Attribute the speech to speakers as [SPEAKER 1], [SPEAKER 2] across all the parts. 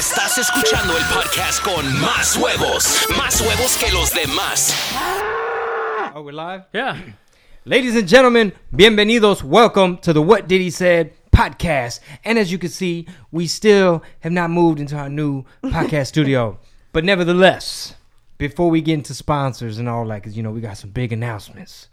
[SPEAKER 1] Estás escuchando el podcast con más huevos. Más huevos que los demás.
[SPEAKER 2] Oh, we're live?
[SPEAKER 3] Yeah.
[SPEAKER 2] Ladies and gentlemen, bienvenidos. Welcome to the What Did He Said podcast. And as you can see, we still have not moved into our new podcast studio. But nevertheless, before we get into sponsors and all that, because, you know, we got some big announcements,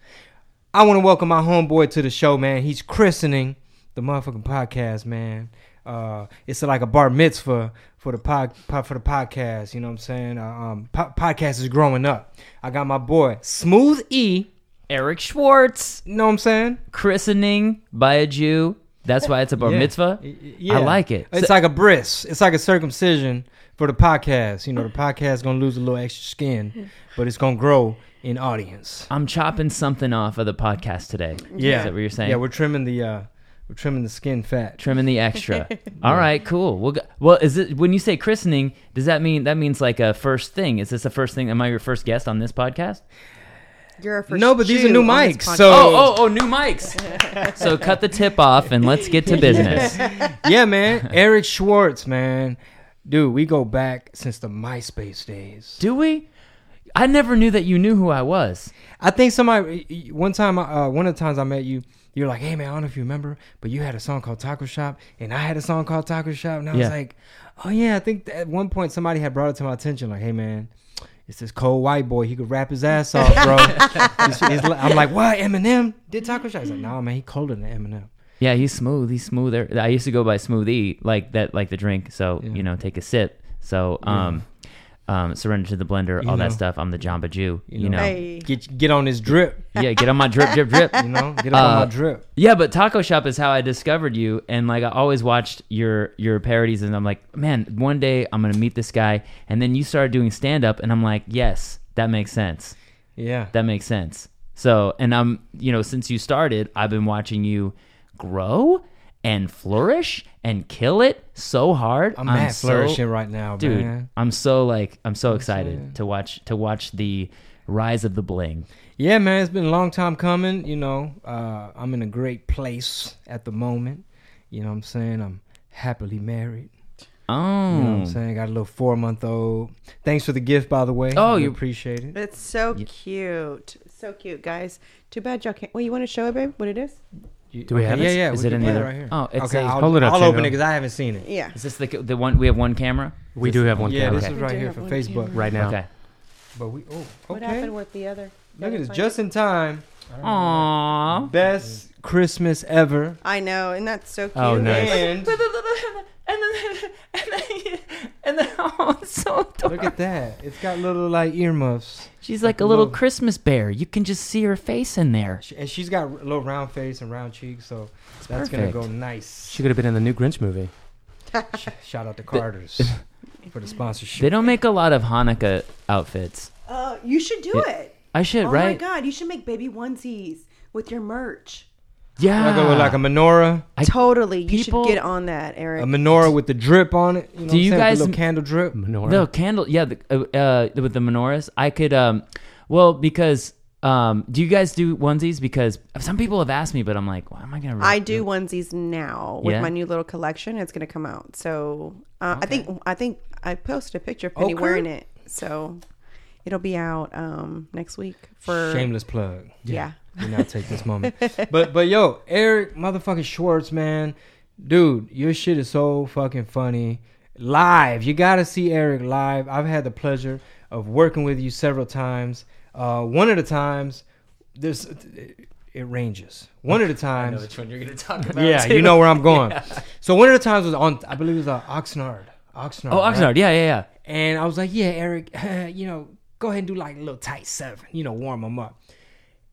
[SPEAKER 2] I want to welcome my homeboy to the show, man. He's christening the motherfucking podcast, man. Uh, it's like a bar mitzvah for the pod, pod for the podcast. You know what I'm saying? Uh, um, po- podcast is growing up. I got my boy Smooth E.
[SPEAKER 3] Eric Schwartz,
[SPEAKER 2] You know what I'm saying?
[SPEAKER 3] christening by a Jew. That's why it's a bar
[SPEAKER 2] Yeah.
[SPEAKER 3] mitzvah.
[SPEAKER 2] Yeah.
[SPEAKER 3] I like it.
[SPEAKER 2] It's
[SPEAKER 3] So-
[SPEAKER 2] like a bris. It's like a circumcision for the podcast. You know, the podcast gonna lose a little extra skin, but it's gonna grow in audience.
[SPEAKER 3] I'm chopping something off of the podcast today.
[SPEAKER 2] Yeah,
[SPEAKER 3] Is that what you're saying?
[SPEAKER 2] Yeah, we're trimming the uh, we're trimming the skin fat.
[SPEAKER 3] trimming the extra. All right, cool. Well, go- well, is it when you say christening? Does that mean that means like a first thing? Is this the first thing? Am I your first guest on this podcast?
[SPEAKER 4] You're our first
[SPEAKER 2] No, but these are new mics, so-
[SPEAKER 3] Oh, oh, oh, new mics. so cut the tip off and let's get to business.
[SPEAKER 2] yeah, man. Eric Schwartz, man. Dude, we go back since the MySpace days.
[SPEAKER 3] Do we? I never knew that you knew who I was.
[SPEAKER 2] I think somebody one time, uh, one of the times I met you, you're like, "Hey man, I don't know if you remember, but you had a song called Taco Shop, and I had a song called Taco Shop, and I was like, oh yeah, I think at one point somebody had brought it to my attention, like, hey man, it's this cold white boy, he could rap his ass off, bro. He's li- I'm like, what? Eminem did Taco Shop? He's like, nah, man, he colder than Eminem.
[SPEAKER 3] Yeah, he's smooth. He's smoother. I used to go by Smoothie, like that, like the drink. So
[SPEAKER 2] Yeah.
[SPEAKER 3] you know, take a sip. So um, um, surrender to the blender,
[SPEAKER 2] You
[SPEAKER 3] all
[SPEAKER 2] know.
[SPEAKER 3] that stuff. I'm the Jamba Jew. You, know,
[SPEAKER 4] Hey.
[SPEAKER 2] Get get on his drip,
[SPEAKER 3] yeah. Get on my drip, drip, drip.
[SPEAKER 2] you know, get on
[SPEAKER 3] Uh,
[SPEAKER 2] my drip.
[SPEAKER 3] Yeah, but Taco Shop is how I discovered you, and like I always watched your your parodies, and I'm like, man, one day I'm gonna meet this guy, and then you started doing stand up, and I'm like, yes, that makes sense.
[SPEAKER 2] Yeah,
[SPEAKER 3] That makes sense. So, and I'm, you know, since you started, I've been watching you grow and flourish and kill it so hard.
[SPEAKER 2] I'm mad
[SPEAKER 3] so-
[SPEAKER 2] flourishing right now,
[SPEAKER 3] dude.
[SPEAKER 2] man.
[SPEAKER 3] I'm so like, I'm so excited
[SPEAKER 2] saying.
[SPEAKER 3] to watch to watch the rise of the bling.
[SPEAKER 2] Yeah, man, it's been a long time coming. You know, uh, I'm in a great place at the moment. You know what I'm saying? I'm happily married.
[SPEAKER 3] Oh,
[SPEAKER 2] You know what I'm saying? Got a little four month old. Thanks for the gift, by the way.
[SPEAKER 3] Oh,
[SPEAKER 2] We
[SPEAKER 3] you-
[SPEAKER 2] appreciate it.
[SPEAKER 4] It's so cute. So cute, guys. Too bad y'all can't. Well, you want to show it, babe? What it is?
[SPEAKER 2] You-
[SPEAKER 5] Do we have
[SPEAKER 2] yeah,
[SPEAKER 5] it?
[SPEAKER 2] Yeah, yeah.
[SPEAKER 3] Is
[SPEAKER 2] we
[SPEAKER 3] it in
[SPEAKER 2] put
[SPEAKER 3] the other-
[SPEAKER 2] right here?
[SPEAKER 3] Oh, it's
[SPEAKER 2] okay.
[SPEAKER 3] a-
[SPEAKER 2] I'll,
[SPEAKER 5] Hold it up,
[SPEAKER 2] I'll open it because I haven't seen it.
[SPEAKER 4] Yeah.
[SPEAKER 3] is this the the one we have one camera?
[SPEAKER 5] We do have one
[SPEAKER 2] Yeah,
[SPEAKER 5] camera
[SPEAKER 2] this
[SPEAKER 3] Okay.
[SPEAKER 2] is right here for Facebook.
[SPEAKER 4] camera.
[SPEAKER 5] right now.
[SPEAKER 3] Okay.
[SPEAKER 2] But we, oh, okay.
[SPEAKER 4] What happened with the other?
[SPEAKER 2] Look at this, just in time.
[SPEAKER 3] Aww.
[SPEAKER 2] Best Christmas ever.
[SPEAKER 4] I know, and that's so oh, cute.
[SPEAKER 5] Oh, nice.
[SPEAKER 2] And
[SPEAKER 3] and then and then and then oh, it's so adorable.
[SPEAKER 2] look at that. It's got little like earmuffs.
[SPEAKER 3] She's like a
[SPEAKER 2] a
[SPEAKER 3] little
[SPEAKER 2] little-
[SPEAKER 3] Christmas bear. You can just see her face in there.
[SPEAKER 2] She- And she's got a little round face and round cheeks, so that's gonna go nice.
[SPEAKER 5] She could have been in the new Grinch movie.
[SPEAKER 2] Shout out to Carter's for the sponsorship.
[SPEAKER 3] They don't make a lot of Hanukkah outfits.
[SPEAKER 4] Uh, you should do
[SPEAKER 3] Yeah.
[SPEAKER 4] it.
[SPEAKER 3] I should, right?
[SPEAKER 4] oh my god, you should make baby onesies with your merch.
[SPEAKER 3] Yeah.
[SPEAKER 2] Like a, like a menorah,
[SPEAKER 3] I-
[SPEAKER 4] totally, you
[SPEAKER 3] people-
[SPEAKER 4] should get on that, Eric.
[SPEAKER 2] a menorah with the drip on it. You know
[SPEAKER 3] Do you
[SPEAKER 2] saying?
[SPEAKER 3] Guys-
[SPEAKER 2] the little candle drip?
[SPEAKER 5] Menorah.
[SPEAKER 3] the candle, yeah, the, uh, uh, with the menorahs. I could, um, well, because, um, do you guys do onesies? Because some people have asked me, but I'm like, why am I gonna?
[SPEAKER 4] I do onesies now with
[SPEAKER 3] Yeah?
[SPEAKER 4] my new little collection. It's gonna come out. So uh, I think I think I posted a picture of Penny
[SPEAKER 2] Okay.
[SPEAKER 4] wearing it. So it'll be out um, next week for
[SPEAKER 2] Shameless plug.
[SPEAKER 4] Yeah.
[SPEAKER 2] Do not take this moment. but but yo, Eric motherfucking Schwartz, man, dude, your shit is so fucking funny. Live, you gotta see Eric live. I've had the pleasure of working with you several times. Uh, one of the times, there's it ranges. One of the times, which
[SPEAKER 3] one you're gonna talk about.
[SPEAKER 2] yeah, you know where I'm going. So one of the times was on, I believe it was uh, Oxnard. Oxnard.
[SPEAKER 3] Oh,
[SPEAKER 2] right?
[SPEAKER 3] Oxnard. Yeah, yeah, yeah.
[SPEAKER 2] And I was like, yeah, Eric, you know, go ahead and do like a little tight seven, you know, warm them up.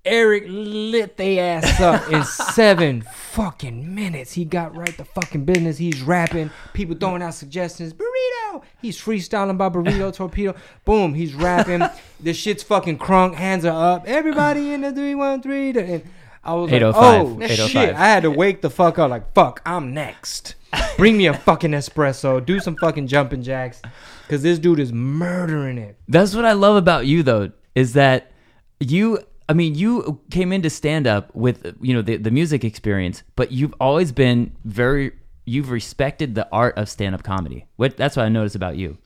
[SPEAKER 2] Eric lit they ass up in seven fucking minutes. He got right the fucking business. He's rapping, people throwing out suggestions. Burrito. He's freestyling by burrito torpedo. Boom. He's rapping. the shit's fucking crunk. Hands are up. Everybody in the three one three. And I was like, oh,
[SPEAKER 3] oh
[SPEAKER 2] shit. Oh I had to wake the fuck up. Like fuck, I'm next. Bring me a fucking espresso. Do some fucking jumping jacks. Cause this dude is murdering it.
[SPEAKER 3] That's what I love about you, though, is that you. I mean, you came into stand up with you know the the music experience, but you've always been very you've respected the art of stand up comedy. What that's what I noticed about you.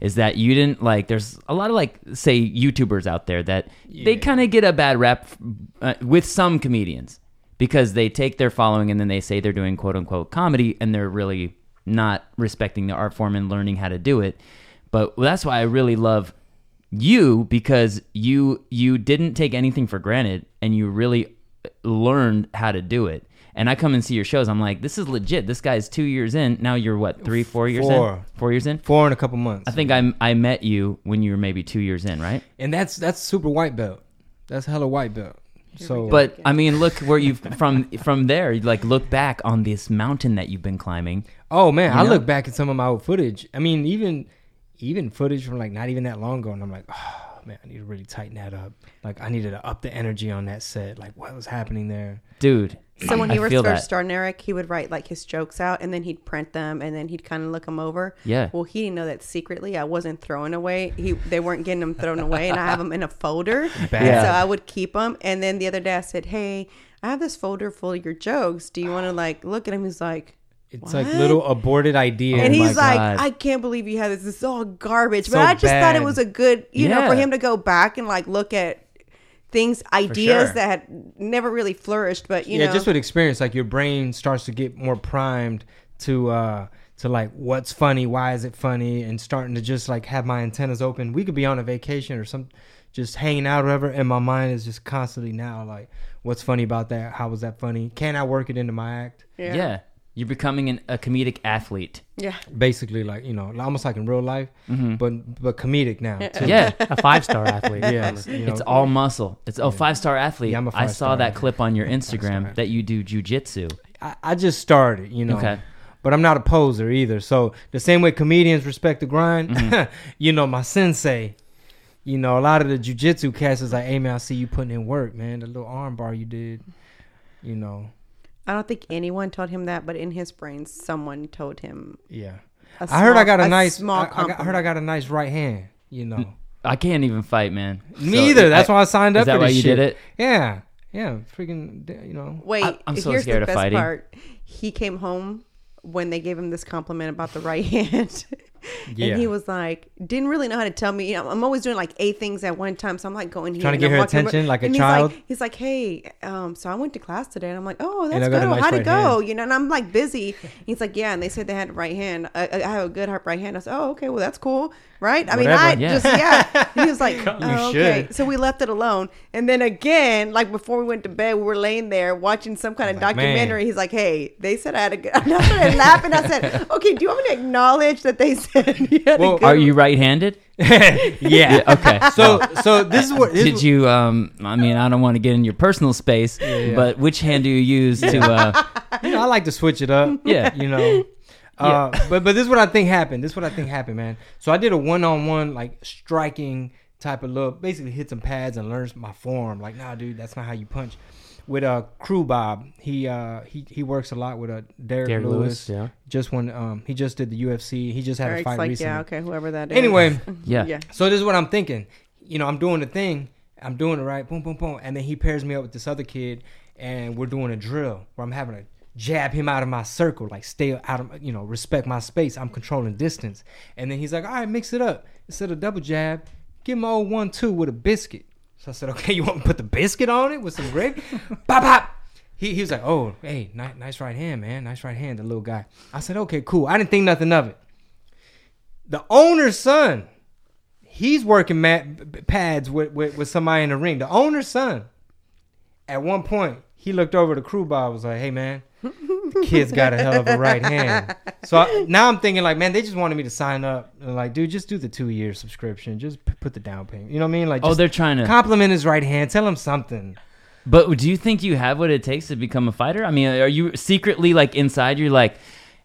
[SPEAKER 3] Is that you didn't like? There's a lot of like, say, YouTubers out there that they kind of get a bad rap uh, with some comedians because they take their following and then they say they're doing quote unquote comedy and they're really not respecting the art form and learning how to do it. But that's why I really love you because you you didn't take anything for granted and you really learned how to do it. And I come and see your shows. I'm like, this is legit. This guy's two years in. Now you're what, three, four years in?
[SPEAKER 2] Four.
[SPEAKER 3] Four years in.
[SPEAKER 2] Four in a couple months.
[SPEAKER 3] I think I I met you when you were maybe two years in, right?
[SPEAKER 2] and that's that's super white belt. That's hella white belt. So,
[SPEAKER 3] But I mean, look where you've from from there. Like look back on this mountain that you've been climbing.
[SPEAKER 2] oh man,
[SPEAKER 3] You
[SPEAKER 2] I look back at some of my old footage. I mean, even even footage from like not even that long ago, and I'm like, oh man, I need to really tighten that up. Like I needed to up the energy on that set. Like what was happening there?
[SPEAKER 3] dude.
[SPEAKER 4] So when
[SPEAKER 3] I
[SPEAKER 4] he was
[SPEAKER 3] feel
[SPEAKER 4] first
[SPEAKER 3] that.
[SPEAKER 4] starting Eric, he would write like his jokes out and then he'd print them and then he'd kind of look them over.
[SPEAKER 3] Yeah.
[SPEAKER 4] Well, he didn't know that secretly I wasn't throwing away. He they weren't getting them thrown away, and I have them in a folder.
[SPEAKER 2] Bad.
[SPEAKER 3] Yeah.
[SPEAKER 4] So I would keep them. And then the other day I said, "Hey, I have this folder full of your jokes. Do you want to like look at them?" He's like.
[SPEAKER 2] It's like
[SPEAKER 4] What?
[SPEAKER 2] little aborted ideas.
[SPEAKER 4] and
[SPEAKER 3] Oh
[SPEAKER 4] he's like,
[SPEAKER 3] God.
[SPEAKER 4] I can't believe you have this. This is all garbage.
[SPEAKER 2] So
[SPEAKER 4] But I just thought it was a good, you know, for him to go back and like look at things, ideas
[SPEAKER 3] sure.
[SPEAKER 4] that had never really flourished. But you
[SPEAKER 2] yeah,
[SPEAKER 4] know,
[SPEAKER 2] just with experience, like your brain starts to get more primed to uh to like what's funny, why is it funny, and starting to just like have my antennas open. We could be on a vacation or some just hanging out or whatever, and my mind is just constantly now like, what's funny about that? How was that funny? Can I work it into my act?
[SPEAKER 3] Yeah. You're becoming an, a comedic athlete.
[SPEAKER 4] yeah.
[SPEAKER 2] Basically, like you know, almost like in real life, but but comedic now. Too.
[SPEAKER 3] Mm-hmm. Yeah.
[SPEAKER 5] A five star athlete.
[SPEAKER 2] Yeah, you know,
[SPEAKER 3] It's all muscle. It's oh five star athlete.
[SPEAKER 2] Yeah, I'm a
[SPEAKER 3] I saw
[SPEAKER 2] five-star
[SPEAKER 3] that
[SPEAKER 2] athlete.
[SPEAKER 3] clip on your Instagram that you do jujitsu.
[SPEAKER 2] I, I just started, you know.
[SPEAKER 3] Okay.
[SPEAKER 2] But I'm not a poser either. So the same way comedians respect the grind,
[SPEAKER 3] Mm-hmm.
[SPEAKER 2] you know, my sensei, you know, a lot of the jujitsu cats is like, hey man, I see you putting in work, man. The little arm bar you did, you know.
[SPEAKER 4] I don't think anyone told him that, but in his brain, someone told him.
[SPEAKER 2] Yeah.
[SPEAKER 4] a
[SPEAKER 2] I heard I got a, nice
[SPEAKER 4] small
[SPEAKER 2] I, I, got, I heard I got a nice right hand, you know.
[SPEAKER 3] I can't even fight, man.
[SPEAKER 2] Neither.
[SPEAKER 3] So.
[SPEAKER 2] That's
[SPEAKER 3] I-
[SPEAKER 2] why I signed up.
[SPEAKER 3] is
[SPEAKER 2] up
[SPEAKER 3] that
[SPEAKER 2] for
[SPEAKER 3] why
[SPEAKER 2] this
[SPEAKER 3] you
[SPEAKER 2] shit.
[SPEAKER 3] did it?
[SPEAKER 2] Yeah. Yeah. Freaking, you know.
[SPEAKER 4] Wait,
[SPEAKER 3] I- I'm so
[SPEAKER 4] here's
[SPEAKER 3] scared
[SPEAKER 4] the
[SPEAKER 3] of
[SPEAKER 4] best
[SPEAKER 3] fighting.
[SPEAKER 4] part. He came home when they gave him this compliment about the right hand.
[SPEAKER 2] Yeah.
[SPEAKER 4] And he was like, didn't really know how to tell me. You know, I'm always doing like eight things at one time. So I'm like going here.
[SPEAKER 2] Trying to get
[SPEAKER 4] I'm
[SPEAKER 2] her
[SPEAKER 4] walking over-
[SPEAKER 2] attention like a
[SPEAKER 4] and he's
[SPEAKER 2] child?
[SPEAKER 4] Like, he's like, hey, um, so I went to class today. And I'm like, oh, that's
[SPEAKER 2] I got a
[SPEAKER 4] good. How'd it go? You know, and I'm like busy. He's like, yeah. And they said they had a right hand. I, I have a good right hand. I said, oh, okay. Well, that's cool. Right? I mean, I
[SPEAKER 3] Yeah.
[SPEAKER 4] just, yeah. And he was like, oh, okay.
[SPEAKER 2] should.
[SPEAKER 4] So we left it alone. And then again, like before we went to bed, we were laying there watching some kind of
[SPEAKER 2] Like, man.
[SPEAKER 4] documentary. He's like, hey, they said I had a good. And I started laughing. I said, okay, do you want me to acknowledge that they said you had
[SPEAKER 2] Well,
[SPEAKER 4] a good
[SPEAKER 3] Are you right-handed?
[SPEAKER 2] yeah.
[SPEAKER 3] Okay.
[SPEAKER 2] So, so this is what. This
[SPEAKER 3] Did you? Um, I mean, I don't want to get in your personal space,
[SPEAKER 2] yeah.
[SPEAKER 3] but which hand do you use to? Uh,
[SPEAKER 2] you know, I like to switch it up.
[SPEAKER 3] Yeah.
[SPEAKER 2] You know. Uh, but but this is what I think happened. This is what I think happened, man. So I did a one on one like striking type of look. Basically hit some pads and learned my form. Like, nah, dude, that's not how you punch. With uh Crew Bob, he uh he he works a lot with uh Derrick,
[SPEAKER 5] Derrick
[SPEAKER 2] Lewis.
[SPEAKER 5] Lewis, yeah.
[SPEAKER 2] Just when um he just did the UFC. He just had a fight
[SPEAKER 4] like,
[SPEAKER 2] recently.
[SPEAKER 4] yeah, okay, whoever that is.
[SPEAKER 2] Anyway,
[SPEAKER 3] yeah.
[SPEAKER 4] yeah.
[SPEAKER 2] so this is what I'm thinking. You know, I'm doing the thing. I'm doing it right. Boom, boom, boom. And then he pairs me up with this other kid, and we're doing a drill where I'm having to jab him out of my circle, like stay out of, you know, respect my space. I'm controlling distance. And then he's like, all right, mix it up. Instead of double jab, give him a old one two with a biscuit. So I said, okay, you want me to put the biscuit on it with some gravy? pop, pop. He, he was like, oh, hey, nice, nice right hand, man. Nice right hand, the little guy. I said, okay, cool. I didn't think nothing of it. The owner's son he's working mat, pads with, with, with somebody in the ring. The owner's son. At one point, he looked over the crew bar. Was like, "Hey man, kid's got a hell of a right hand." So I, now I'm thinking like, man, they just wanted me to sign up. And like, dude, just do the two year subscription. Just p- put the down payment. You know what I mean? Like,
[SPEAKER 3] Oh, they're trying to.
[SPEAKER 2] compliment his right hand. Tell him something.
[SPEAKER 3] But do you think you have what it takes to become a fighter? I mean, are you secretly like inside? You're like,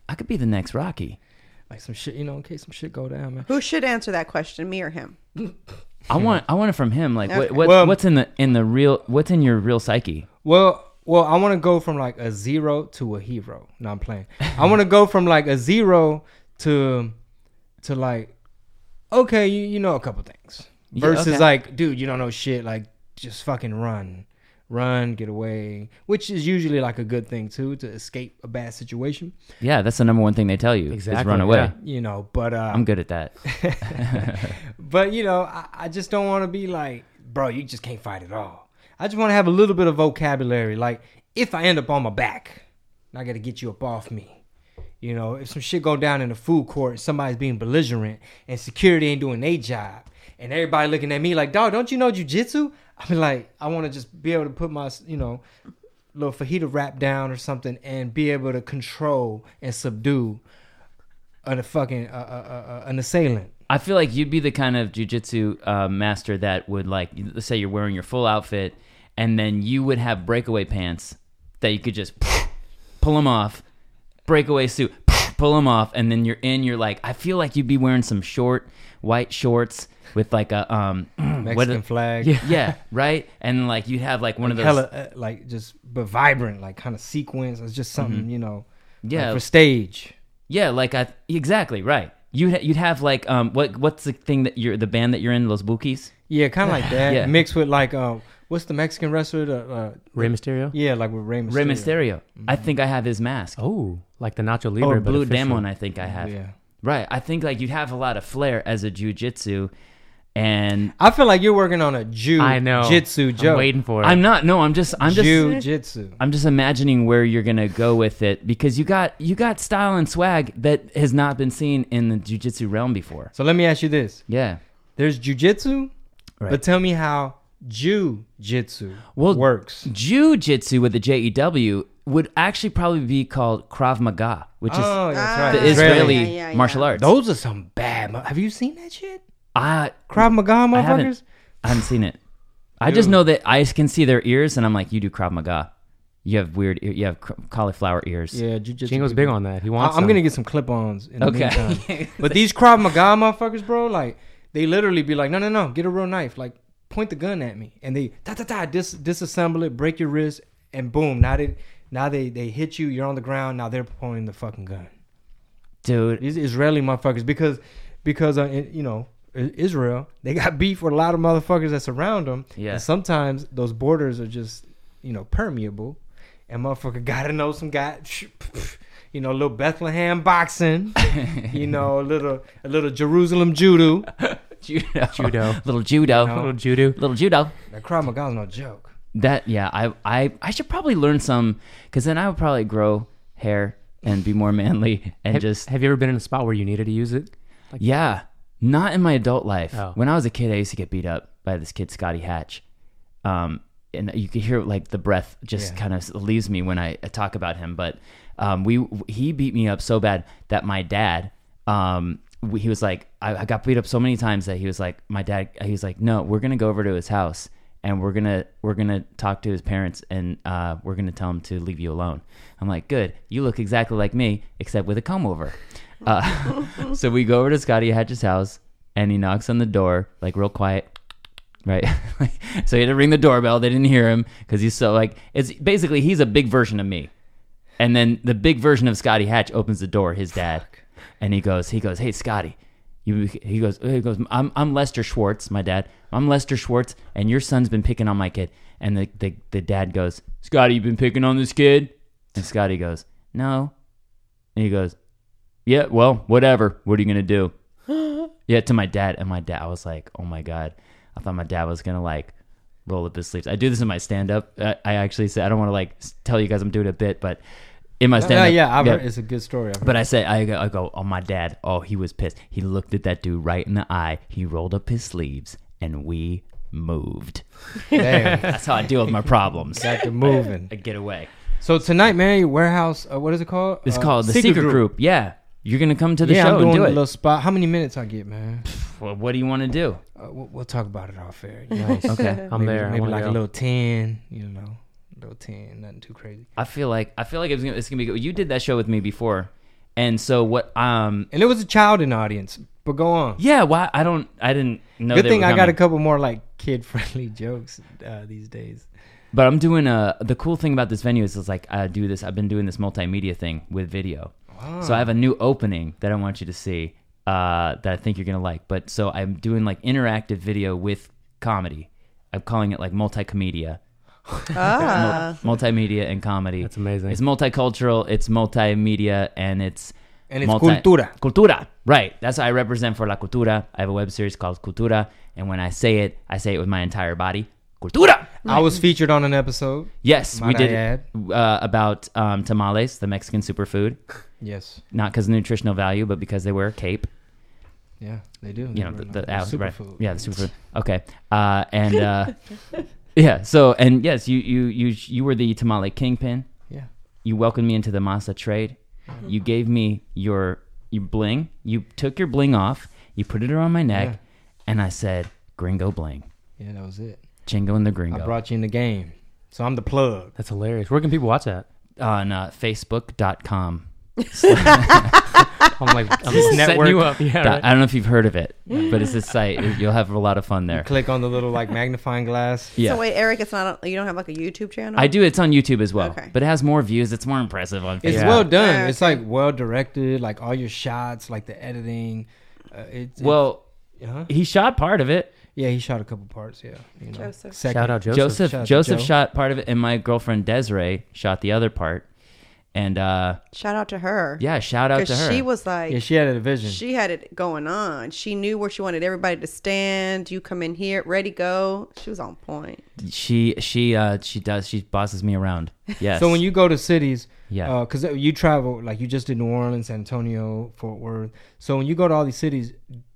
[SPEAKER 3] I could be the next Rocky.
[SPEAKER 2] Like some shit, you know, in case some shit go down, man.
[SPEAKER 4] Who should answer that question, me or him?
[SPEAKER 3] I want. I want it from him. Like, what, what
[SPEAKER 2] Well-
[SPEAKER 3] what's in the in the real? What's in your real psyche?
[SPEAKER 2] Well, well, I want to go from like a zero to a hero. No, I'm playing. I want to go from like a zero to to like okay, you, you know a couple things.
[SPEAKER 3] Yeah,
[SPEAKER 2] Versus
[SPEAKER 3] okay.
[SPEAKER 2] like, dude, you don't know shit. Like, just fucking run, run, get away, which is usually like a good thing too to escape a bad situation.
[SPEAKER 3] Yeah, that's the number one thing they tell you. Is
[SPEAKER 5] Exactly,
[SPEAKER 3] run away.
[SPEAKER 5] yeah.
[SPEAKER 2] You know, but uh,
[SPEAKER 3] I'm good at that.
[SPEAKER 2] but you know, I, I just don't want to be like, bro, you just can't fight at all. I just want to have a little bit of vocabulary. Like, if I end up on my back, I got to get you up off me. You know, if some shit go down in the food court, and somebody's being belligerent, and security ain't doing their job, and everybody looking at me like, dog, don't you know jujitsu? I mean, like, I want to just be able to put my, you know, little fajita wrap down or something, and be able to control and subdue a fucking uh, uh, uh, an assailant.
[SPEAKER 3] I feel like you'd be the kind of jujitsu uh, master that would like, let's say you're wearing your full outfit, and then you would have breakaway pants that you could just pull them off, breakaway suit, pull them off, and then you're in. You're like, I feel like you'd be wearing some short white shorts with like a um
[SPEAKER 2] Mexican flag.
[SPEAKER 3] Yeah, yeah, right. And like you'd have like one of those.
[SPEAKER 2] hella uh, like just but vibrant, like kind of sequence. It's just something you know, like,
[SPEAKER 3] Yeah.
[SPEAKER 2] for stage.
[SPEAKER 3] Yeah, like I exactly right. You'd ha- you'd have like um what what's the thing that you're the band that you're in Los Bookies?
[SPEAKER 2] Yeah, kind of like that.
[SPEAKER 3] Yeah.
[SPEAKER 2] Mixed with like um, what's the Mexican wrestler? The uh,
[SPEAKER 5] Rey Mysterio.
[SPEAKER 2] yeah, like with Rey Mysterio.
[SPEAKER 3] Rey Mysterio. I think I have his mask.
[SPEAKER 5] Oh, like the Nacho
[SPEAKER 3] or
[SPEAKER 5] Libre, but
[SPEAKER 3] Blue
[SPEAKER 5] official.
[SPEAKER 3] Demon. I think I have.
[SPEAKER 2] Yeah,
[SPEAKER 3] Right. I think like you'd have a lot of flair as a jujitsu, and
[SPEAKER 2] I feel like you're working on a Jew
[SPEAKER 5] I know.
[SPEAKER 2] jitsu
[SPEAKER 5] I'm
[SPEAKER 2] joke.
[SPEAKER 5] waiting for it.
[SPEAKER 3] I'm not. No, I'm just. I'm just.
[SPEAKER 2] Jew jitsu.
[SPEAKER 3] I'm just imagining where you're gonna go with it because you got you got style and swag that has not been seen in the jujitsu realm before.
[SPEAKER 2] So let me ask you this:
[SPEAKER 3] Yeah.
[SPEAKER 2] There's jujitsu,
[SPEAKER 3] Right.
[SPEAKER 2] but tell me how Jew jitsu
[SPEAKER 3] Well,
[SPEAKER 2] works.
[SPEAKER 3] Jiu-jitsu with the J E W would actually probably be called Krav Maga, which is
[SPEAKER 2] Oh, that's
[SPEAKER 4] Ah,
[SPEAKER 2] right.
[SPEAKER 3] the
[SPEAKER 2] Israeli.
[SPEAKER 3] Israeli
[SPEAKER 4] Yeah, yeah, yeah.
[SPEAKER 3] martial arts.
[SPEAKER 2] Those are some bad. mo- Have you seen that shit?
[SPEAKER 3] I
[SPEAKER 2] Krav Maga
[SPEAKER 3] I
[SPEAKER 2] motherfuckers.
[SPEAKER 3] haven't, I haven't seen it. I just know that I can see their ears, and I'm like, you do Krav Maga. You have weird, you have cauliflower ears.
[SPEAKER 2] Yeah, jujitsu.
[SPEAKER 5] Chingo's
[SPEAKER 2] people.
[SPEAKER 5] big on that. He
[SPEAKER 2] I-
[SPEAKER 5] wants.
[SPEAKER 2] I'm gonna get some clip-ons. In the
[SPEAKER 3] Okay.
[SPEAKER 2] meantime. but these Krav Maga motherfuckers, bro, like they literally be like, no, no, no, get a real knife, like point the gun at me, and they ta ta ta dis- disassemble it, break your wrist, and boom, now they now they they hit you, you're on the ground, now they're pointing the fucking gun.
[SPEAKER 3] Dude,
[SPEAKER 2] These Israeli motherfuckers, because because uh, you know Israel, they got beef with a lot of motherfuckers that surround them.
[SPEAKER 3] Yeah.
[SPEAKER 2] And sometimes those borders are just you know permeable, and motherfucker gotta know some guy. You know, a little Bethlehem boxing. you know, a little a little Jerusalem judo.
[SPEAKER 3] judo,
[SPEAKER 5] Judo.
[SPEAKER 3] little judo,
[SPEAKER 2] No.
[SPEAKER 5] little judo.
[SPEAKER 3] little judo.
[SPEAKER 2] That Krav Maga's no joke.
[SPEAKER 3] That yeah, I I I should probably learn some because then I would probably grow hair and be more manly and
[SPEAKER 5] Have,
[SPEAKER 3] just
[SPEAKER 5] have you ever been in a spot where you needed to use it?
[SPEAKER 3] yeah. Not in my adult life.
[SPEAKER 5] Oh.
[SPEAKER 3] When I was a kid, I used to get beat up by this kid Scotty Hatch. Um, and you could hear like the breath just
[SPEAKER 2] Yeah.
[SPEAKER 3] kind of leaves me when I talk about him. But um, we he beat me up so bad that my dad um, we- he was like I, I got beat up so many times that he was like my dad he was like no we're gonna go over to his house and we're gonna we're gonna talk to his parents and uh, we're gonna tell him to leave you alone. I'm like good you look exactly like me except with a comb over. Uh, so we go over to Scotty Hatch's house and he knocks on the door like real quiet right? so he had to ring the doorbell. They didn't hear him because he's so like it's basically he's a big version of me. And then the big version of Scotty Hatch opens the door, his dad, and he goes, he goes, hey Scotty, you, he goes, he goes, I'm I'm Lester Schwartz, my dad. I'm Lester Schwartz, and your son's been picking on my kid. And the the, the dad goes, Scotty, you've been picking on this kid? And Scotty goes, no. And he goes, yeah, well, whatever. What are you gonna do? Yeah, to my dad, and my dad, I was like, oh my god, I thought my dad was gonna like roll up his sleeves. I do this in my stand up. I, I actually say I don't want to like tell you guys I'm doing a bit, but in my stand
[SPEAKER 2] Yeah,
[SPEAKER 3] up,
[SPEAKER 2] yeah, I've heard, it's a good story. I've.
[SPEAKER 3] But I say I go, I go, oh my dad, oh he was pissed. He looked at that dude right in the eye. He rolled up his sleeves, and we moved. That's how I deal with my problems.
[SPEAKER 2] got to moving.
[SPEAKER 3] I get away.
[SPEAKER 2] So tonight, man, your warehouse. Uh, what is it called?
[SPEAKER 3] It's
[SPEAKER 2] Uh,
[SPEAKER 3] called the Secret, Group. Yeah, you're gonna come to the
[SPEAKER 2] yeah,
[SPEAKER 3] show
[SPEAKER 2] I'm doing
[SPEAKER 3] and do
[SPEAKER 2] a
[SPEAKER 3] it.
[SPEAKER 2] little spot. How many minutes I get, man?
[SPEAKER 3] Well, what do you want to do?
[SPEAKER 2] Uh, we'll, we'll talk about it off air. you know?
[SPEAKER 5] Nice.
[SPEAKER 3] Okay.
[SPEAKER 5] I'm
[SPEAKER 2] maybe,
[SPEAKER 5] there. I
[SPEAKER 2] Maybe
[SPEAKER 5] wanna
[SPEAKER 2] like
[SPEAKER 5] go.
[SPEAKER 2] a little ten. You know, little. Nothing too crazy.
[SPEAKER 3] I feel like I feel like it's gonna, it's gonna be good. You did that show with me before, and so what? Um,
[SPEAKER 2] And it was a child in the audience. But go on.
[SPEAKER 3] yeah. Why? I don't. I didn't know.
[SPEAKER 2] Good thing I got a couple more like kid friendly jokes uh, these days.
[SPEAKER 3] But I'm doing a. The cool thing about this venue is, it's like I do this. I've been doing this multimedia thing with video. So I have a new opening that I want you to see uh, that I think you're gonna like. But so I'm doing like interactive video with comedy. I'm calling it like multicomedia.
[SPEAKER 4] Ah.
[SPEAKER 3] multimedia and comedy.
[SPEAKER 5] That's amazing.
[SPEAKER 3] It's multicultural. It's multimedia, and it's
[SPEAKER 2] And it's cultura.
[SPEAKER 3] Cultura, right? That's what I represent for La Cultura. I have a web series called Cultura, and when I say it, I say it with my entire body. Cultura.
[SPEAKER 2] I was featured on an episode.
[SPEAKER 3] Yes, we did uh, about um, tamales, the Mexican superfood.
[SPEAKER 2] Yes.
[SPEAKER 3] Not because of nutritional value, but because they wear a cape.
[SPEAKER 2] Yeah, they do.
[SPEAKER 3] you know
[SPEAKER 2] They're
[SPEAKER 3] the,
[SPEAKER 2] like
[SPEAKER 3] the out- right.
[SPEAKER 2] superfood.
[SPEAKER 3] yeah the superfood okay uh and uh yeah so and yes you you you you were the tamale kingpin
[SPEAKER 2] Yeah.
[SPEAKER 3] you welcomed me into the masa trade you gave me your your bling you took your bling off you put it around my neck
[SPEAKER 2] Yeah.
[SPEAKER 3] and i said gringo bling
[SPEAKER 2] Yeah, that was it.
[SPEAKER 3] Chingo and the Gringo.
[SPEAKER 2] I brought you in the game. So I'm the plug.
[SPEAKER 5] That's hilarious. Where can people watch that?
[SPEAKER 3] on uh, facebook.com
[SPEAKER 5] I'm like, I'm
[SPEAKER 2] This
[SPEAKER 5] setting
[SPEAKER 2] network-
[SPEAKER 5] you up. Yeah, right.
[SPEAKER 3] i don't know if you've heard of it but it's this site you'll have a lot of fun there
[SPEAKER 2] Click on the little like magnifying glass.
[SPEAKER 3] yeah
[SPEAKER 4] So wait, Eric, it's not. A, you don't have like a YouTube channel.
[SPEAKER 3] I do. It's on YouTube as well,
[SPEAKER 4] Okay.
[SPEAKER 3] but it has more views. It's more impressive on
[SPEAKER 2] It's
[SPEAKER 3] Facebook.
[SPEAKER 2] well done.
[SPEAKER 4] Yeah,
[SPEAKER 2] It's like well directed. Like all your shots, like the editing. Uh, it's
[SPEAKER 3] Well,
[SPEAKER 2] it's, huh?
[SPEAKER 3] he shot part of it.
[SPEAKER 2] yeah, he shot a couple parts. Yeah, you know.
[SPEAKER 4] Joseph.
[SPEAKER 2] Second.
[SPEAKER 5] Shout out Joseph.
[SPEAKER 3] Joseph
[SPEAKER 2] Shout out
[SPEAKER 3] Joseph shot part of it, and my girlfriend Desiree shot the other part. And uh,
[SPEAKER 4] Shout out to her.
[SPEAKER 3] yeah, shout out to her.
[SPEAKER 4] she was like,
[SPEAKER 2] Yeah, she had a vision.
[SPEAKER 4] she had it going on. She knew where she wanted everybody to stand. You come in here, ready, go. She was on point.
[SPEAKER 3] she she uh she does she bosses me around. Yes.
[SPEAKER 2] So when you go to cities,
[SPEAKER 3] Yeah.
[SPEAKER 2] because you travel, like you just did New Orleans, San Antonio, Fort Worth. So when you go to all these cities,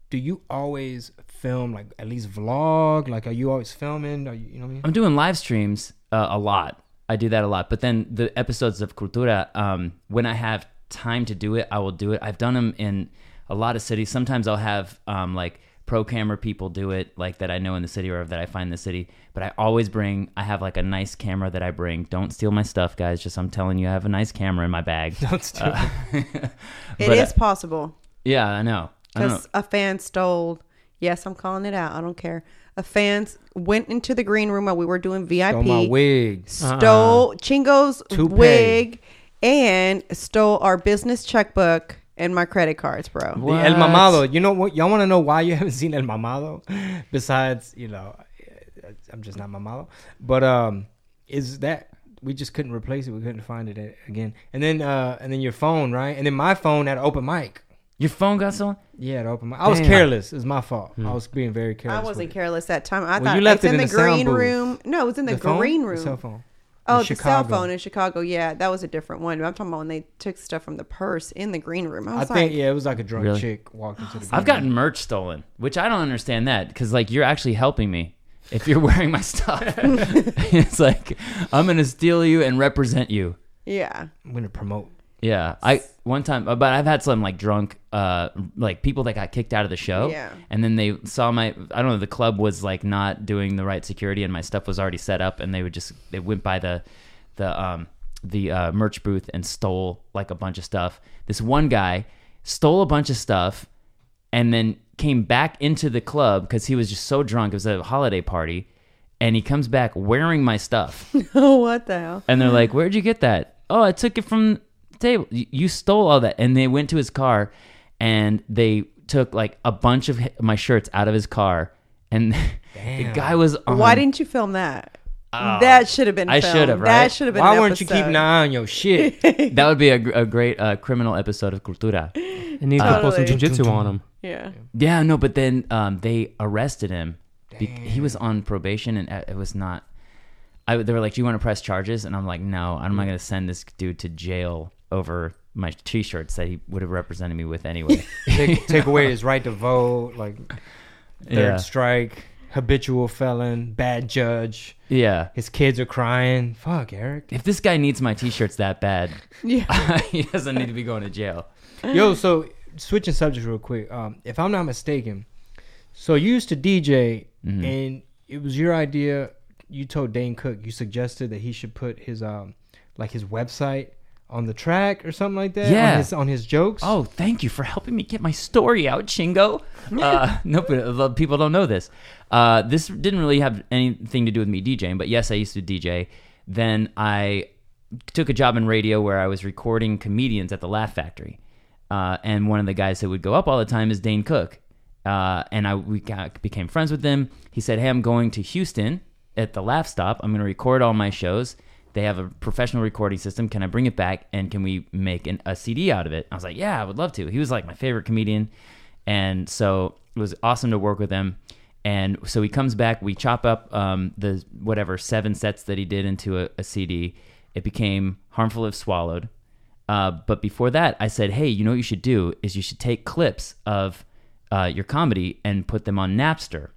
[SPEAKER 2] do you always film like at least vlog? Like, are you always filming? Are you, you know what I mean?
[SPEAKER 3] I'm doing live streams uh, a lot. I do that a lot. But then the episodes of Cultura, um, when I have time to do it, I will do it. I've done them in a lot of cities. Sometimes I'll have um, like pro camera people do it, like that I know in the city or that I find in the city. But I always bring, I have like a nice camera that I bring. Don't steal my stuff, guys. Just I'm telling you, I have a nice camera in my bag.
[SPEAKER 2] Don't steal
[SPEAKER 3] Uh,
[SPEAKER 4] It
[SPEAKER 3] But,
[SPEAKER 4] is
[SPEAKER 3] uh,
[SPEAKER 4] possible
[SPEAKER 3] yeah, I know. I don't know.
[SPEAKER 4] because a fan stole. Yes, I'm calling it out. I don't care. A fan s- went into the green room while we were doing VIP.
[SPEAKER 2] Stole my wig.
[SPEAKER 4] stole Chingo's
[SPEAKER 2] Toupee.
[SPEAKER 4] wig and stole our business checkbook and my credit cards, bro.
[SPEAKER 2] The El Mamado. You know what? Y'all want to know why you haven't seen El Mamado? Besides, you know, I'm just not Mamado. But um, is that we just couldn't replace it? We couldn't find it again. And then uh, and then your phone, right? And then my phone had an open mic.
[SPEAKER 3] Your phone got stolen?
[SPEAKER 2] Yeah, the open mic. I was
[SPEAKER 3] Damn.
[SPEAKER 2] careless. It's my fault. Hmm. I was being very careless.
[SPEAKER 4] I wasn't careless that time. I
[SPEAKER 2] Well,
[SPEAKER 4] thought
[SPEAKER 2] you left
[SPEAKER 4] it's
[SPEAKER 2] it
[SPEAKER 4] in
[SPEAKER 2] in
[SPEAKER 4] the,
[SPEAKER 2] the
[SPEAKER 4] green
[SPEAKER 2] booth.
[SPEAKER 4] room. No, it was in the,
[SPEAKER 2] The phone?
[SPEAKER 4] green
[SPEAKER 2] The
[SPEAKER 4] room.
[SPEAKER 2] cell phone.
[SPEAKER 4] Oh,
[SPEAKER 2] In
[SPEAKER 4] the cell phone in Chicago. Yeah, that was a different one. I'm talking about when they took stuff from the purse in the green room. I
[SPEAKER 2] I
[SPEAKER 4] was
[SPEAKER 2] think
[SPEAKER 4] like,
[SPEAKER 2] yeah, it was like a drunk
[SPEAKER 3] Really?
[SPEAKER 2] chick walked into the.
[SPEAKER 3] I've
[SPEAKER 2] green
[SPEAKER 3] gotten
[SPEAKER 2] room.
[SPEAKER 3] merch stolen, which I don't understand that because like you're actually helping me if you're wearing my stuff. it's like I'm gonna steal you and represent you.
[SPEAKER 4] yeah.
[SPEAKER 2] I'm gonna promote.
[SPEAKER 3] Yeah, I one time, uh, but I've had some like drunk, uh, like people that got kicked out of the show,
[SPEAKER 4] Yeah.
[SPEAKER 3] and then they saw my, I don't know, the club was like not doing the right security, and my stuff was already set up, and they would just they went by the, the um the uh, merch booth and stole like a bunch of stuff. This one guy stole a bunch of stuff, and then came back into the club because he was just so drunk. It was a holiday party, and he comes back wearing my stuff.
[SPEAKER 4] Oh, what the hell?
[SPEAKER 3] And they're like, "Where'd you get that?" Oh, I took it from table. You, you stole all that. And they went to his car, and they took like a bunch of my shirts out of his car. And the guy was on.
[SPEAKER 4] Why didn't you film that? that should have been.
[SPEAKER 3] I
[SPEAKER 4] filmed.
[SPEAKER 3] should have, Right?
[SPEAKER 4] That should have been.
[SPEAKER 2] Why
[SPEAKER 4] an
[SPEAKER 2] weren't you
[SPEAKER 4] episode.
[SPEAKER 2] keeping an eye on your shit?
[SPEAKER 3] That would be a, a great uh, criminal episode of Cultura.
[SPEAKER 5] It needs to pull some
[SPEAKER 4] Totally.
[SPEAKER 5] jujitsu on him.
[SPEAKER 4] Yeah.
[SPEAKER 3] Yeah, no, but then um, they arrested him. Be- he was on probation, and uh, it was not. I, they were like, "Do you want to press charges?" And I'm like, "No, I'm not going to send this dude to jail over my T-shirts that he would have represented me with anyway."
[SPEAKER 2] take, take away his right to vote, like third
[SPEAKER 3] Yeah.
[SPEAKER 2] strike, habitual felon, bad judge.
[SPEAKER 3] yeah.
[SPEAKER 2] His kids are crying. Fuck, Eric.
[SPEAKER 3] If this guy needs my T-shirts that bad,
[SPEAKER 4] Yeah.
[SPEAKER 3] he doesn't need to be going to jail.
[SPEAKER 2] Yo, so switching subjects real quick. Um, if I'm not mistaken, so you used to DJ,
[SPEAKER 3] Mm-hmm.
[SPEAKER 2] and it was your idea. You told Dane Cook you suggested that he should put his um, like his website on the track or something like that.
[SPEAKER 3] Yeah.
[SPEAKER 2] on his, on his jokes.
[SPEAKER 3] Oh, thank you for helping me get my story out, Chingo. Uh, no, but of people don't know this. Uh, this didn't really have anything to do with me DJing, but yes, I used to DJ. Then I took a job in radio where I was recording comedians at the Laugh Factory. Uh, and one of the guys that would go up all the time is Dane Cook. Uh, and I we got, became friends with him. He said, "Hey, I'm going to Houston at the Laff Stop. I'm going to record all my shows. They have a professional recording system. Can I bring it back and can we make an, a CD out of it? I was like, yeah, I would love to. He was like my favorite comedian, and so it was awesome to work with him. And so he comes back. We chop up um, the whatever seven sets that he did into a, a CD. It became harmful if swallowed. Uh, but before that, I said, hey, you know what you should do is you should take clips of uh, your comedy and put them on Napster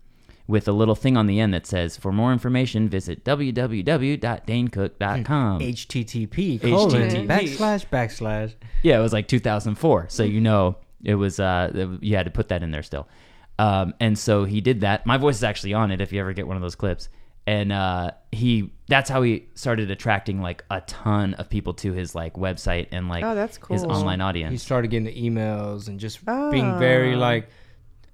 [SPEAKER 3] with a little thing on the end that says, for more information, visit www.danecook.com.
[SPEAKER 2] HTTP colon
[SPEAKER 3] HTTP.
[SPEAKER 2] backslash backslash.
[SPEAKER 3] Yeah, it was like 2004. So you know it was uh you had to put that in there still. Um, and so he did that. My voice is actually on it if you ever get one of those clips. And uh, he that's how he started attracting like a ton of people to his like website and like
[SPEAKER 4] Oh, that's cool.
[SPEAKER 3] his
[SPEAKER 2] online
[SPEAKER 3] audience.
[SPEAKER 2] He started getting the emails and just being very
[SPEAKER 4] Ah.
[SPEAKER 2] like.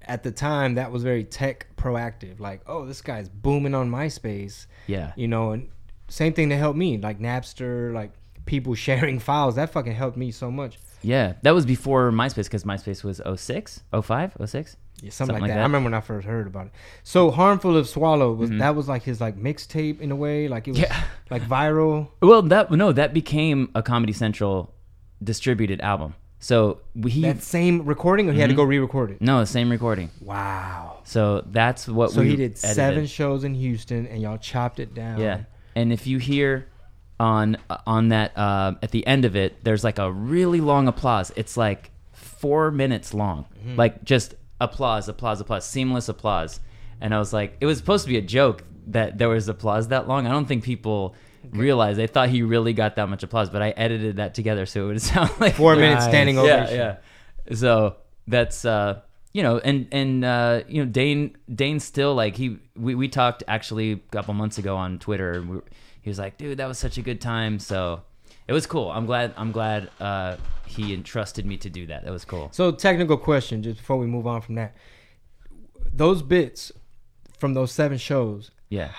[SPEAKER 2] At the time, that was very tech proactive. Like, oh, this guy's booming on MySpace.
[SPEAKER 3] Yeah.
[SPEAKER 2] You know, and same thing to help me, like Napster, like people sharing files. That fucking helped me so much.
[SPEAKER 3] Yeah, that was before MySpace because MySpace was 06, 05, 06?
[SPEAKER 2] Yeah, something, like, that. I remember when I first heard about it. So harmful of swallow was that was like his like mixtape in a way, like it was
[SPEAKER 3] Mm-hmm. Yeah.
[SPEAKER 2] like viral.
[SPEAKER 3] Well, that no, that became a Comedy Central distributed album. So he
[SPEAKER 2] That same recording, or he had
[SPEAKER 3] Mm-hmm.
[SPEAKER 2] to go re-record it.
[SPEAKER 3] no, the same recording.
[SPEAKER 2] Wow.
[SPEAKER 3] So that's what we So
[SPEAKER 2] he did
[SPEAKER 3] edited.
[SPEAKER 2] seven shows in Houston, and y'all chopped it down.
[SPEAKER 3] Yeah, and if you hear on on that uh, at the end of it, there's like a really long applause. It's like four minutes long,
[SPEAKER 2] Mm-hmm.
[SPEAKER 3] like just applause, applause, applause, seamless applause. And I was like, it was supposed to be a joke that there was applause that long. I don't think people realized. They thought he really got that much applause, but I edited that together so it would sound like
[SPEAKER 2] Four minutes
[SPEAKER 5] Nice.
[SPEAKER 2] standing
[SPEAKER 3] yeah,
[SPEAKER 2] ovation.
[SPEAKER 3] yeah. So that's uh you know, and and uh you know, Dane Dane still like he we, we talked actually a couple months ago on Twitter and we, he was like, dude, that was such a good time. So it was cool. I'm glad I'm glad uh he entrusted me to do that. That was cool.
[SPEAKER 2] So technical question, just before we move on from that, those bits from those seven shows,
[SPEAKER 3] Yeah.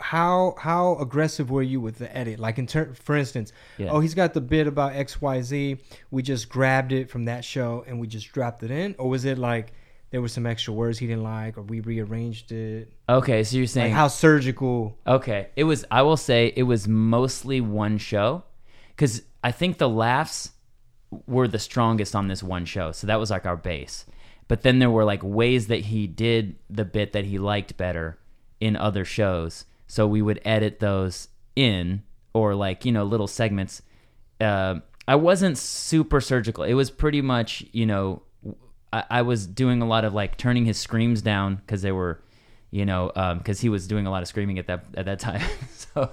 [SPEAKER 2] How how aggressive were you with the edit? Like in ter- for instance,
[SPEAKER 3] Yeah.
[SPEAKER 2] oh he's got the bit about X Y Z. We just grabbed it from that show and we just dropped it in, or was it like there were some extra words he didn't like, or we rearranged it?
[SPEAKER 3] Okay, so you're saying
[SPEAKER 2] Like how surgical?
[SPEAKER 3] Okay. It was I will say it was mostly one show cuz I think the laughs were the strongest on this one show. So that was like our base. But then there were like ways that he did the bit that he liked better in other shows. So we would edit those in or like, you know, little segments. Uh, I wasn't super surgical. It was pretty much, you know, I, I was doing a lot of like turning his screams down because they were, you know, because he was doing a lot of screaming at that at that time. so,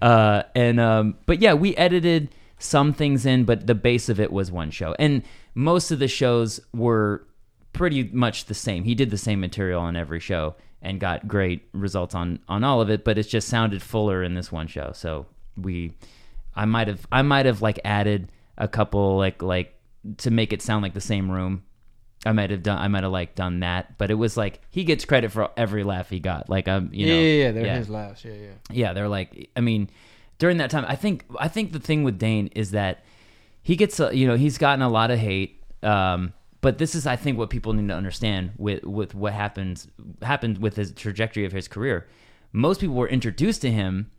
[SPEAKER 3] uh, and um, but yeah, we edited some things in, but the base of it was one show, and most of the shows were pretty much the same. He did the same material on every show and got great results on on all of it, but it just sounded fuller in this one show. So we, I might have I might have like added a couple like like to make it sound like the same room. I might have done I might have like done that, but it was like he gets credit for every laugh he got. Like I'm you
[SPEAKER 2] yeah,
[SPEAKER 3] know
[SPEAKER 2] yeah, yeah, they're his laughs. Yeah, yeah.
[SPEAKER 3] yeah, they're like I mean during that time I think I think the thing with Dane is that he gets a, you know he's gotten a lot of hate um but this is I think what people need to understand with with what happens happened with his trajectory of his career. Most people were introduced to him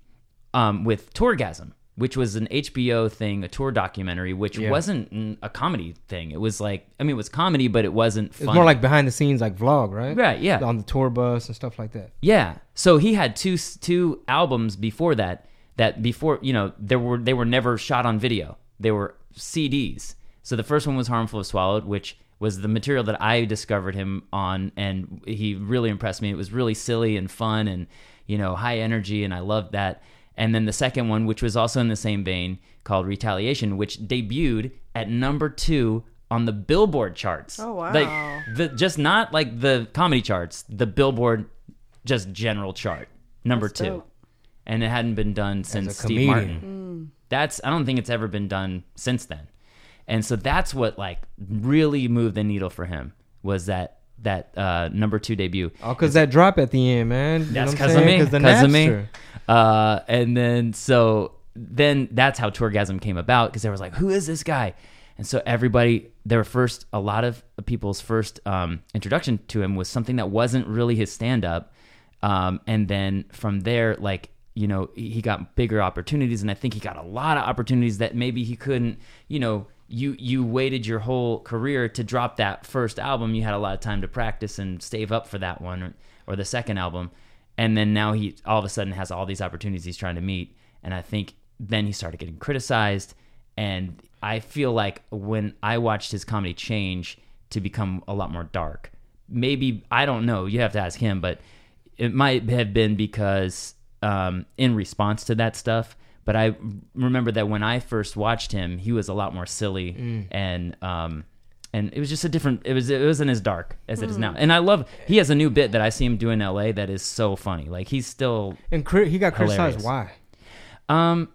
[SPEAKER 3] um with Tourgasm, which was an HBO thing, a tour documentary which
[SPEAKER 2] Yeah.
[SPEAKER 3] wasn't a comedy thing. It was like I mean it was comedy but it wasn't funny.
[SPEAKER 2] more like behind the scenes, like vlog, right?
[SPEAKER 3] Right, yeah.
[SPEAKER 2] On the tour bus and stuff like that.
[SPEAKER 3] Yeah. So he had two two albums before that that before, you know, there were they were never shot on video. They were CDs. So the first one was Harmful Swallowed, which was the material that I discovered him on and he really impressed me. It was really silly and fun and, you know, high energy and I loved that. And then the second one, which was also in the same vein, called Retaliation, which debuted at number two on the Billboard charts.
[SPEAKER 4] Oh, wow.
[SPEAKER 3] Like the just not like the comedy charts, the Billboard just general chart number
[SPEAKER 4] That's
[SPEAKER 3] two,
[SPEAKER 4] dope.
[SPEAKER 3] and it hadn't been done since Steve
[SPEAKER 2] comedian.
[SPEAKER 3] Martin. Hmm. That's I don't think it's ever been done since then, and so that's what like really moved the needle for him was that that uh, number two debut.
[SPEAKER 2] Oh, cause that drop at the end, man. You
[SPEAKER 3] That's because of me.
[SPEAKER 2] saying? 'Cause the
[SPEAKER 3] Because of me. Uh, and then so then that's how Tourgasm came about because they was like, who is this guy? And so everybody, their first, a lot of people's first um, introduction to him was something that wasn't really his stand up. Um, and then from there, like you know, he got bigger opportunities, and I think he got a lot of opportunities that maybe he couldn't. You know, you you waited your whole career to drop that first album. You had a lot of time to practice and save up for that one or, or the second album, and then now he all of a sudden has all these opportunities he's trying to meet. And I think then he started getting criticized, and I feel like when I watched his comedy change to become a lot more dark, maybe I don't know. You have to ask him, but it might have been because um, in response to that stuff. But I remember that when I first watched him, he was a lot more silly and um, and it was just a different. It was it wasn't as dark as it is now. And I love he has a new bit that I see him do in L.A. that is so funny. Like he's still
[SPEAKER 2] And cri- he got criticized.
[SPEAKER 3] Hilarious.
[SPEAKER 2] Why?
[SPEAKER 3] um,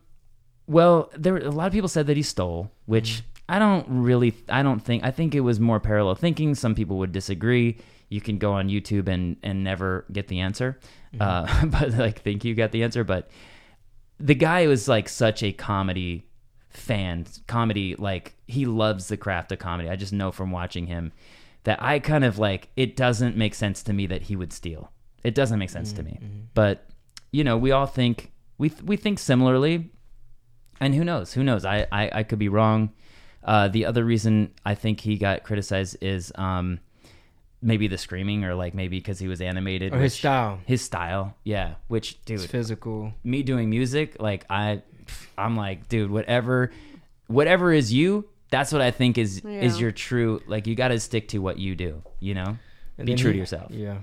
[SPEAKER 3] well, there a lot of people said that he stole, which I don't really. I don't think. I think it was more parallel thinking. Some people would disagree. You can go on YouTube and and never get the answer, uh, but like think you got the answer. But the guy was like such a comedy fan, comedy like he loves the craft of comedy. I just know from watching him that I kind of like it doesn't make sense to me that he would steal. It doesn't make sense to me. But you know, we all think we we think similarly, and who knows? Who knows? I I, I could be wrong. Uh, the other reason I think he got criticized is um, maybe the screaming, or like maybe because he was animated.
[SPEAKER 2] Or his
[SPEAKER 3] which-
[SPEAKER 2] style.
[SPEAKER 3] His style, yeah. Which, dude,
[SPEAKER 2] It's physical.
[SPEAKER 3] me doing music, like I, I'm like, dude, whatever, whatever is you. That's what I think is is
[SPEAKER 4] Yeah.
[SPEAKER 3] your true. Like you got to stick to what you do. You know,
[SPEAKER 2] And
[SPEAKER 3] be
[SPEAKER 2] then
[SPEAKER 3] true
[SPEAKER 2] he-
[SPEAKER 3] to yourself.
[SPEAKER 2] Yeah.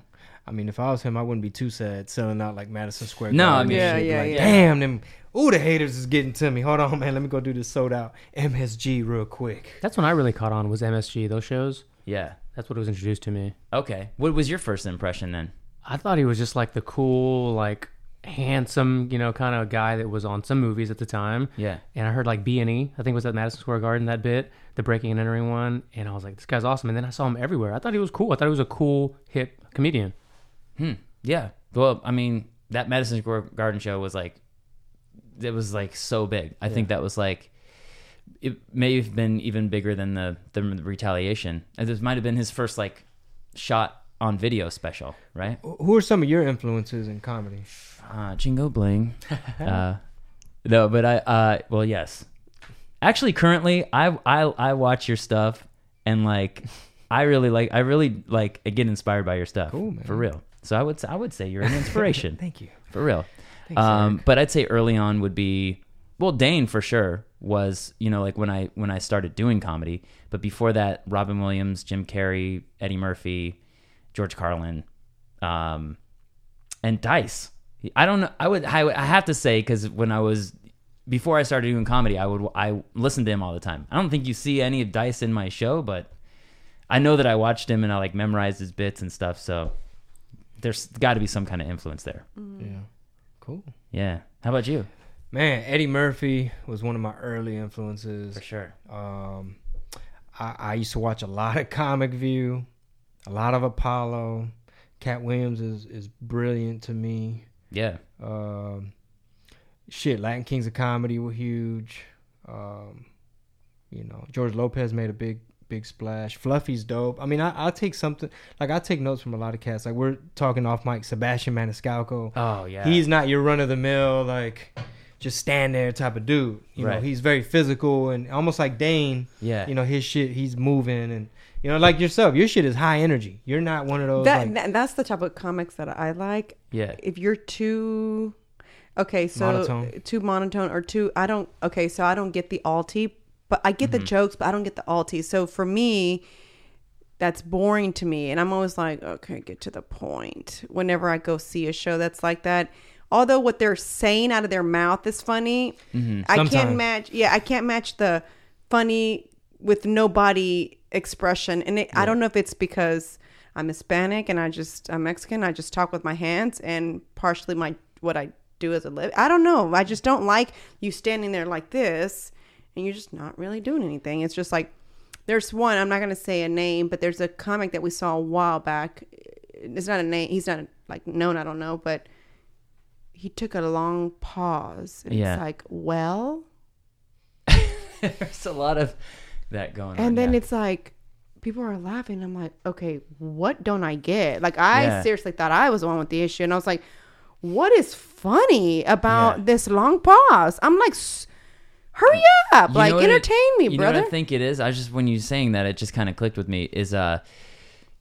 [SPEAKER 2] I mean, if I was him, I wouldn't be too sad selling out like Madison Square
[SPEAKER 3] No, I
[SPEAKER 2] Garden.
[SPEAKER 3] mean-
[SPEAKER 2] and
[SPEAKER 4] Yeah,
[SPEAKER 2] shit.
[SPEAKER 4] yeah,
[SPEAKER 2] like,
[SPEAKER 4] yeah.
[SPEAKER 2] Damn them. Ooh, the haters is getting to me. Hold on, man. Let me go do this sold out MSG real quick.
[SPEAKER 5] That's when I really caught on was MSG. Those shows.
[SPEAKER 3] Yeah.
[SPEAKER 5] That's what it was introduced to me.
[SPEAKER 3] Okay. What was your first impression then?
[SPEAKER 5] I thought he was just like the cool, like handsome, you know, kind of guy that was on some movies at the time.
[SPEAKER 3] Yeah.
[SPEAKER 5] And I heard like B and E, I think it was at Madison Square Garden that bit, the breaking and entering one, and I was like, this guy's awesome. And then I saw him everywhere. I thought he was cool. I thought he was a cool hip comedian.
[SPEAKER 3] Hmm. Yeah. Well, I mean, that Madison Square Garden show was like, it was like so big. I think that was like, it may have been even bigger than the the retaliation. This might have been his first like shot on video special, right?
[SPEAKER 2] Who are some of your influences in comedy?
[SPEAKER 3] Uh, Chingo Bling. uh, no, but I. Uh, well, yes. Actually, currently, I I I watch your stuff and like, I really like. I really like get inspired by your stuff.
[SPEAKER 2] Cool, man.
[SPEAKER 3] For real. So I would I would say you're an inspiration.
[SPEAKER 2] Thank you.
[SPEAKER 3] for real.
[SPEAKER 2] Thanks,
[SPEAKER 3] um, but I'd say early on would be well, Dane for sure was you know like when I when I started doing comedy. But before that, Robin Williams, Jim Carrey, Eddie Murphy, George Carlin, um, and Dice. I don't know. I would I, would- I have to say because when I was before I started doing comedy, I would I listened to him all the time. I don't think you see any of Dice in my show, but I know that I watched him and I like memorized his bits and stuff. So there's got to be some kind of influence there.
[SPEAKER 2] Yeah. Cool.
[SPEAKER 3] Yeah. How about you?
[SPEAKER 2] Man, Eddie Murphy was one of my early influences.
[SPEAKER 3] For sure.
[SPEAKER 2] Um, I, I used to watch a lot of Comic View, a lot of Apollo. Katt Williams is, is brilliant to me.
[SPEAKER 3] Yeah.
[SPEAKER 2] Um, shit, Latin Kings of Comedy were huge. Um, you know, George Lopez made a big big splash. Fluffy's dope. I mean, I, I'll take something like I take notes from a lot of cats. Like we're talking off mic, Sebastian Maniscalco.
[SPEAKER 5] Oh yeah.
[SPEAKER 2] He's not your run of the mill like just stand there type of dude. You know, he's very physical and almost like Dane.
[SPEAKER 3] Yeah.
[SPEAKER 2] You know, his shit, he's moving and you know, like yourself, your shit is high energy. You're not one of those
[SPEAKER 4] That,
[SPEAKER 2] like
[SPEAKER 4] that that's the type of comics that I like.
[SPEAKER 3] Yeah.
[SPEAKER 4] If you're too okay, so
[SPEAKER 2] Monotone.
[SPEAKER 4] too monotone or too I don't okay, so I don't get the alti, but I get the mm-hmm. jokes, but I don't get the alti. So for me, that's boring to me, and I'm always like, okay, get to the point. Whenever I go see a show that's like that, although what they're saying out of their mouth is funny, mm-hmm.
[SPEAKER 2] I
[SPEAKER 4] can't match. Yeah, I can't match the funny with no body expression, and it, I don't know if it's because I'm Hispanic and I just I'm Mexican. I just talk with my hands, and partially my what I do as a live. I don't know. I just don't like you standing there like this, and you're just not really doing anything. It's just like there's one. I'm not gonna say a name, but there's a comic that we saw a while back. It's not a name. He's not like known. I don't know, but he took a long pause. And
[SPEAKER 3] Yeah.
[SPEAKER 4] It's like, well,
[SPEAKER 3] There's a lot of that going on.
[SPEAKER 4] and then
[SPEAKER 3] yeah.
[SPEAKER 4] it's like, people are laughing. I'm like, okay, what don't I get? Like, I
[SPEAKER 3] Yeah.
[SPEAKER 4] seriously thought I was the one with the issue, and I was like, what is funny about
[SPEAKER 3] Yeah.
[SPEAKER 4] this long pause? I'm like, "S- hurry up,
[SPEAKER 3] You
[SPEAKER 4] like
[SPEAKER 3] what it-
[SPEAKER 4] entertain me,
[SPEAKER 3] you
[SPEAKER 4] brother.
[SPEAKER 3] You know what I think it is? I just when you saying that, it just kind of clicked with me. Is uh,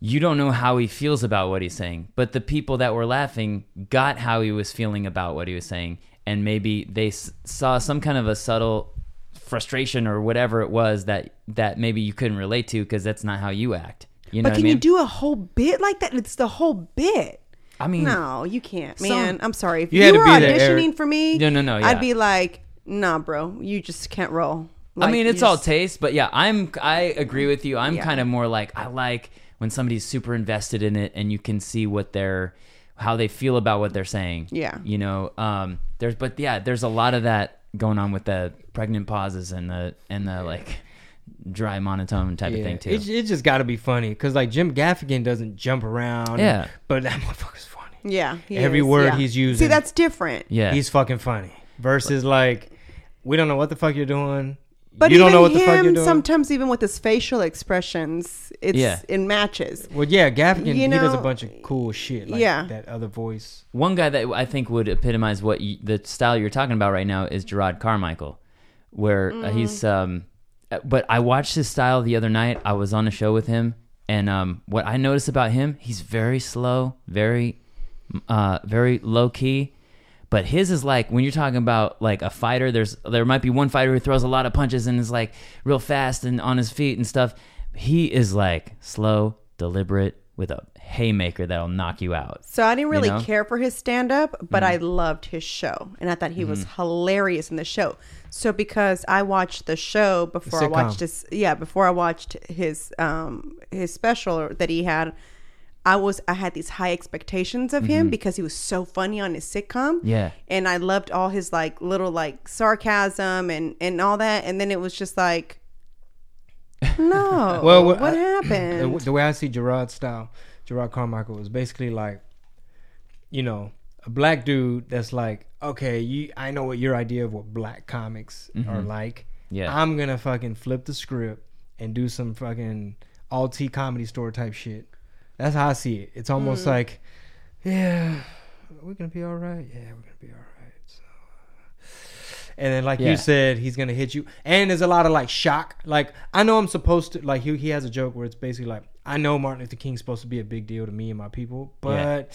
[SPEAKER 3] you don't know how he feels about what he's saying, but the people that were laughing got how he was feeling about what he was saying, and maybe they s- saw some kind of a subtle frustration or whatever it was that that maybe you couldn't relate to because that's not how you act. You know
[SPEAKER 4] but
[SPEAKER 3] what
[SPEAKER 4] can
[SPEAKER 3] I mean?
[SPEAKER 4] you do a whole bit like that? It's the whole bit.
[SPEAKER 3] I mean,
[SPEAKER 4] No, you can't,
[SPEAKER 3] Some-
[SPEAKER 4] man. I'm sorry. If
[SPEAKER 2] You
[SPEAKER 4] you, were auditioning for me,
[SPEAKER 3] No, no, no, yeah.
[SPEAKER 4] I'd be like, nah, bro, you just can't roll.
[SPEAKER 3] I mean, it's all taste, but yeah, I'm I agree with you. I'm
[SPEAKER 4] Yeah.
[SPEAKER 3] kind of more like I like when somebody's super invested in it and you can see what they're how they feel about what they're saying.
[SPEAKER 4] Yeah.
[SPEAKER 3] You know, um there's but yeah, there's a lot of that going on with the pregnant pauses and the and the like dry monotone type of thing too.
[SPEAKER 2] It, it just got to be funny because like Jim Gaffigan doesn't jump around.
[SPEAKER 3] Yeah.
[SPEAKER 2] but that motherfucker's funny.
[SPEAKER 4] Yeah, he
[SPEAKER 2] Every
[SPEAKER 4] is,
[SPEAKER 2] word
[SPEAKER 4] yeah.
[SPEAKER 2] he's using.
[SPEAKER 4] See, that's different.
[SPEAKER 3] yeah.
[SPEAKER 2] He's fucking funny. Versus like, we don't know what the fuck you're doing.
[SPEAKER 4] But
[SPEAKER 2] you
[SPEAKER 4] even
[SPEAKER 2] don't know what the fuck you're
[SPEAKER 4] him,
[SPEAKER 2] doing.
[SPEAKER 4] sometimes even with his facial expressions, it's
[SPEAKER 3] Yeah.
[SPEAKER 4] it matches.
[SPEAKER 2] well, yeah, Gaffigan
[SPEAKER 4] You
[SPEAKER 2] he does a bunch of cool shit. Like
[SPEAKER 4] yeah.
[SPEAKER 2] that other voice.
[SPEAKER 3] One guy that I think would epitomize what you, the style you're talking about right now is Jerrod Carmichael, where uh, he's. Um, uh, but I watched his style the other night. I was on a show with him, and um, what I noticed about him, he's very slow, very, uh, very low key. But his is like when you're talking about like a fighter. There's there might be one fighter who throws a lot of punches and is like real fast and on his feet and stuff. He is like slow, deliberate, with a haymaker that'll knock you out.
[SPEAKER 4] So I didn't really
[SPEAKER 3] know? Mm-hmm.
[SPEAKER 4] care for his stand up, but I loved his show. And I thought he was hilarious in the show. So because I watched the show before I watched his yeah, before I watched his um his special that he had, I was I had these high expectations of him because he was so funny on his sitcom.
[SPEAKER 3] Mm-hmm. Yeah.
[SPEAKER 4] And I loved all his like little like sarcasm and and all that and then it was just like no.
[SPEAKER 2] Well,
[SPEAKER 4] what
[SPEAKER 2] I-
[SPEAKER 4] happened?
[SPEAKER 2] The, the way I see Jerrod's style, Jerrod Carmichael was basically like, you know, a black dude that's like, okay, you, I know what your idea of what black comics are like.
[SPEAKER 3] Mm-hmm. Yeah.
[SPEAKER 2] I'm gonna fucking flip the script and do some fucking alt comedy store type shit. That's how I see it. It's almost
[SPEAKER 4] Mm.
[SPEAKER 2] like, yeah, we're gonna be all right. Yeah, we're gonna be all right. So. And then, like
[SPEAKER 3] Yeah.
[SPEAKER 2] you said, he's gonna hit you. And there's a lot of like shock. Like I know I'm supposed to. Like he he has a joke where it's basically like I know Martin Luther King's supposed to be a big deal to me and my people, but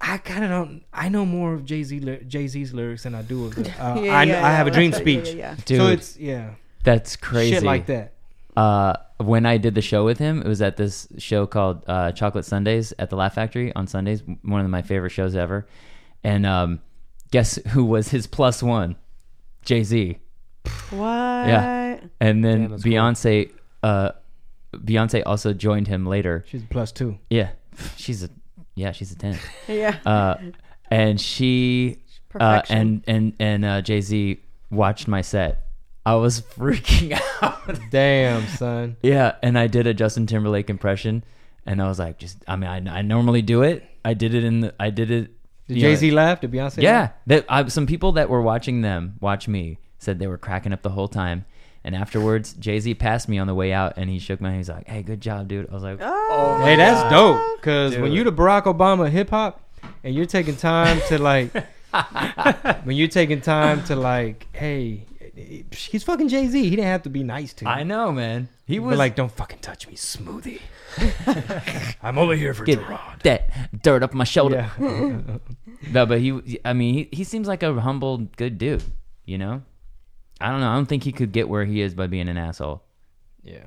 [SPEAKER 2] I kind of don't. I know more of Jay Z Jay Z's lyrics than I do of the. Uh,
[SPEAKER 4] Yeah,
[SPEAKER 2] I,
[SPEAKER 4] yeah,
[SPEAKER 2] I have a dream
[SPEAKER 4] Yeah,
[SPEAKER 2] speech.
[SPEAKER 4] yeah, yeah.
[SPEAKER 2] So
[SPEAKER 3] Dude.
[SPEAKER 2] it's yeah,
[SPEAKER 3] That's crazy.
[SPEAKER 2] shit like that.
[SPEAKER 3] Uh, when I did the show with him, it was at this show called uh, Chocolate Sundays at the Laugh Factory on Sundays. One of my favorite shows ever. And um, guess who was his plus one? Jay Z.
[SPEAKER 4] what?
[SPEAKER 3] Yeah. And then
[SPEAKER 5] Damn, that's cool.
[SPEAKER 3] Beyonce. Uh, Beyonce also joined him later.
[SPEAKER 2] She's plus two.
[SPEAKER 3] Yeah, she's a yeah, she's a ten.
[SPEAKER 4] Yeah.
[SPEAKER 3] Uh, and she uh, and and and uh, Jay Z watched my set. I was freaking out.
[SPEAKER 2] Damn son.
[SPEAKER 3] Yeah, and I did a Justin Timberlake impression, and I was like, just I mean, I, I normally do it. I did it in the I did it.
[SPEAKER 2] Did Jay Z laugh? Did Beyonce?
[SPEAKER 3] Yeah,
[SPEAKER 2] laugh?
[SPEAKER 3] that I, some people that were watching them watch me said they were cracking up the whole time. And afterwards, Jay Z passed me on the way out, and he shook my hand. He's like, "Hey, good job, dude." I was like,
[SPEAKER 4] Oh,
[SPEAKER 2] Hey, that's dope. Cause when
[SPEAKER 3] Dude.
[SPEAKER 2] you the Barack Obama hip hop, and you're taking time to like, when you're taking time to like, hey, he's fucking Jay Z. He didn't have to be nice to.
[SPEAKER 3] "I know, man." He
[SPEAKER 2] But
[SPEAKER 3] was
[SPEAKER 2] like, don't fucking touch me, smoothie. I'm over here for
[SPEAKER 3] get
[SPEAKER 2] Gerard.
[SPEAKER 3] that dirt up my shoulder.
[SPEAKER 2] Yeah.
[SPEAKER 3] No, but he, I mean, he, he seems like a humble, good dude. You know, I don't know. I don't think he could get where he is by being an asshole.
[SPEAKER 2] yeah.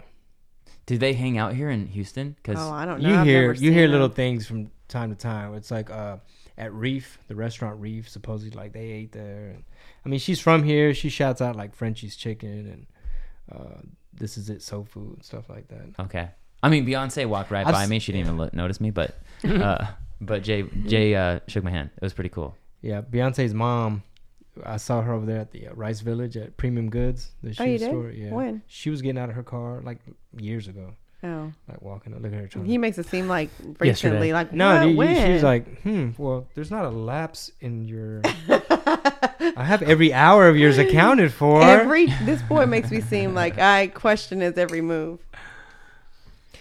[SPEAKER 3] Do they hang out here in Houston? Because
[SPEAKER 4] Oh, I don't know.
[SPEAKER 2] You
[SPEAKER 4] I've
[SPEAKER 2] hear
[SPEAKER 4] never
[SPEAKER 2] you hear little
[SPEAKER 4] them.
[SPEAKER 2] things from time to time. It's like uh, at Reef, the restaurant Reef. Supposedly, like they ate there. And, I mean, she's from here. She shouts out like Frenchy's Chicken and uh, This Is It Soul Food and stuff like that.
[SPEAKER 3] okay. I mean, Beyonce walked right
[SPEAKER 2] I've
[SPEAKER 3] by
[SPEAKER 2] s-
[SPEAKER 3] me. She didn't even look, notice me, but uh, but Jay Jay uh, shook my hand. It was pretty cool.
[SPEAKER 2] Yeah, Beyonce's mom. I saw her over there at the uh, Rice Village at Premium Goods, the shoe
[SPEAKER 4] Oh, you did?
[SPEAKER 2] Yeah,
[SPEAKER 4] When?
[SPEAKER 2] she was getting out of her car like years ago,
[SPEAKER 4] Oh.
[SPEAKER 2] like walking. Look at her. Trying
[SPEAKER 4] He makes it seem like recently.
[SPEAKER 5] Yesterday.
[SPEAKER 4] Like
[SPEAKER 2] No,
[SPEAKER 4] what?
[SPEAKER 2] dude,
[SPEAKER 4] when?
[SPEAKER 2] she was like, hmm, well, there's not a lapse in your. I have every hour of yours accounted for.
[SPEAKER 4] every. This boy makes me seem like I question his every move.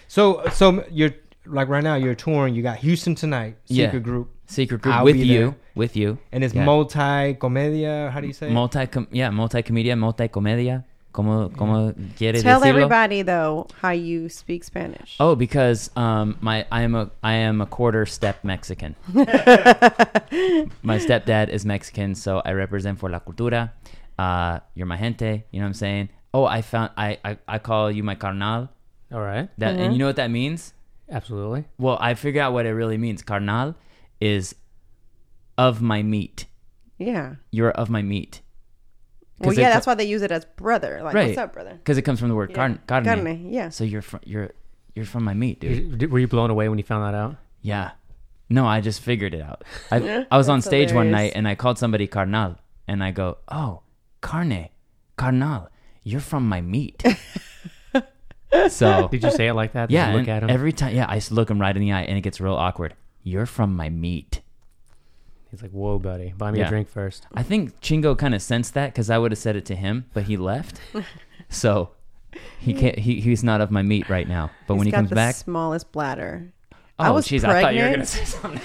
[SPEAKER 2] So so you're like right now you're touring. You got Houston tonight,
[SPEAKER 3] Yeah.
[SPEAKER 2] secret group,
[SPEAKER 3] Secret group
[SPEAKER 2] I'll
[SPEAKER 3] with you,
[SPEAKER 2] there.
[SPEAKER 3] with you,
[SPEAKER 2] and it's
[SPEAKER 3] Yeah.
[SPEAKER 2] multi comedia. How do you say? it?
[SPEAKER 3] Yeah, multi, yeah, multicomedia, multicomedia. Como, como quiere
[SPEAKER 4] Tell
[SPEAKER 3] decirlo?
[SPEAKER 4] everybody though how you speak Spanish.
[SPEAKER 3] Oh, because um, my I am a I am a quarter step Mexican. my stepdad is Mexican, so I represent for la cultura. Uh, you're my gente. You know what I'm saying? Oh, I found I I, I call you my carnal.
[SPEAKER 5] All right.
[SPEAKER 3] That and you know what that means?
[SPEAKER 5] Absolutely.
[SPEAKER 3] Well, I figured out what it really means. Carnal is of my meat.
[SPEAKER 4] Yeah.
[SPEAKER 3] You're of my meat.
[SPEAKER 4] Well,
[SPEAKER 3] 'Cause
[SPEAKER 4] yeah,
[SPEAKER 3] it
[SPEAKER 4] that's why they use it as brother. Like,
[SPEAKER 3] Right.
[SPEAKER 4] what's up, brother?
[SPEAKER 3] Because it comes from the word carne. carne.
[SPEAKER 4] Carne, yeah.
[SPEAKER 3] So you're from you're you're from my meat, dude.
[SPEAKER 5] You- Were you blown away when you found that out?
[SPEAKER 3] Yeah. No, I just figured it out. I, I was on
[SPEAKER 4] That's
[SPEAKER 3] stage one night and I called somebody carnal and I go, "Oh, carne, carnal, you're from my meat." so
[SPEAKER 5] Did you say it like that? Did
[SPEAKER 3] yeah,
[SPEAKER 5] look at him.
[SPEAKER 3] every time, yeah, I just look him right in the eye and it gets real awkward. You're from my meat.
[SPEAKER 5] He's like, "Whoa, buddy, buy me
[SPEAKER 3] Yeah.
[SPEAKER 5] a drink first.
[SPEAKER 3] I think Chingo kind of sensed that because I would have said it to him, but he left. so he can't. He, he's not of my meat right now. But when he
[SPEAKER 4] got
[SPEAKER 3] comes
[SPEAKER 4] the
[SPEAKER 3] back,
[SPEAKER 4] smallest bladder.
[SPEAKER 3] oh
[SPEAKER 4] I was
[SPEAKER 3] jeez, I thought you were gonna
[SPEAKER 4] pregnant.
[SPEAKER 3] say something.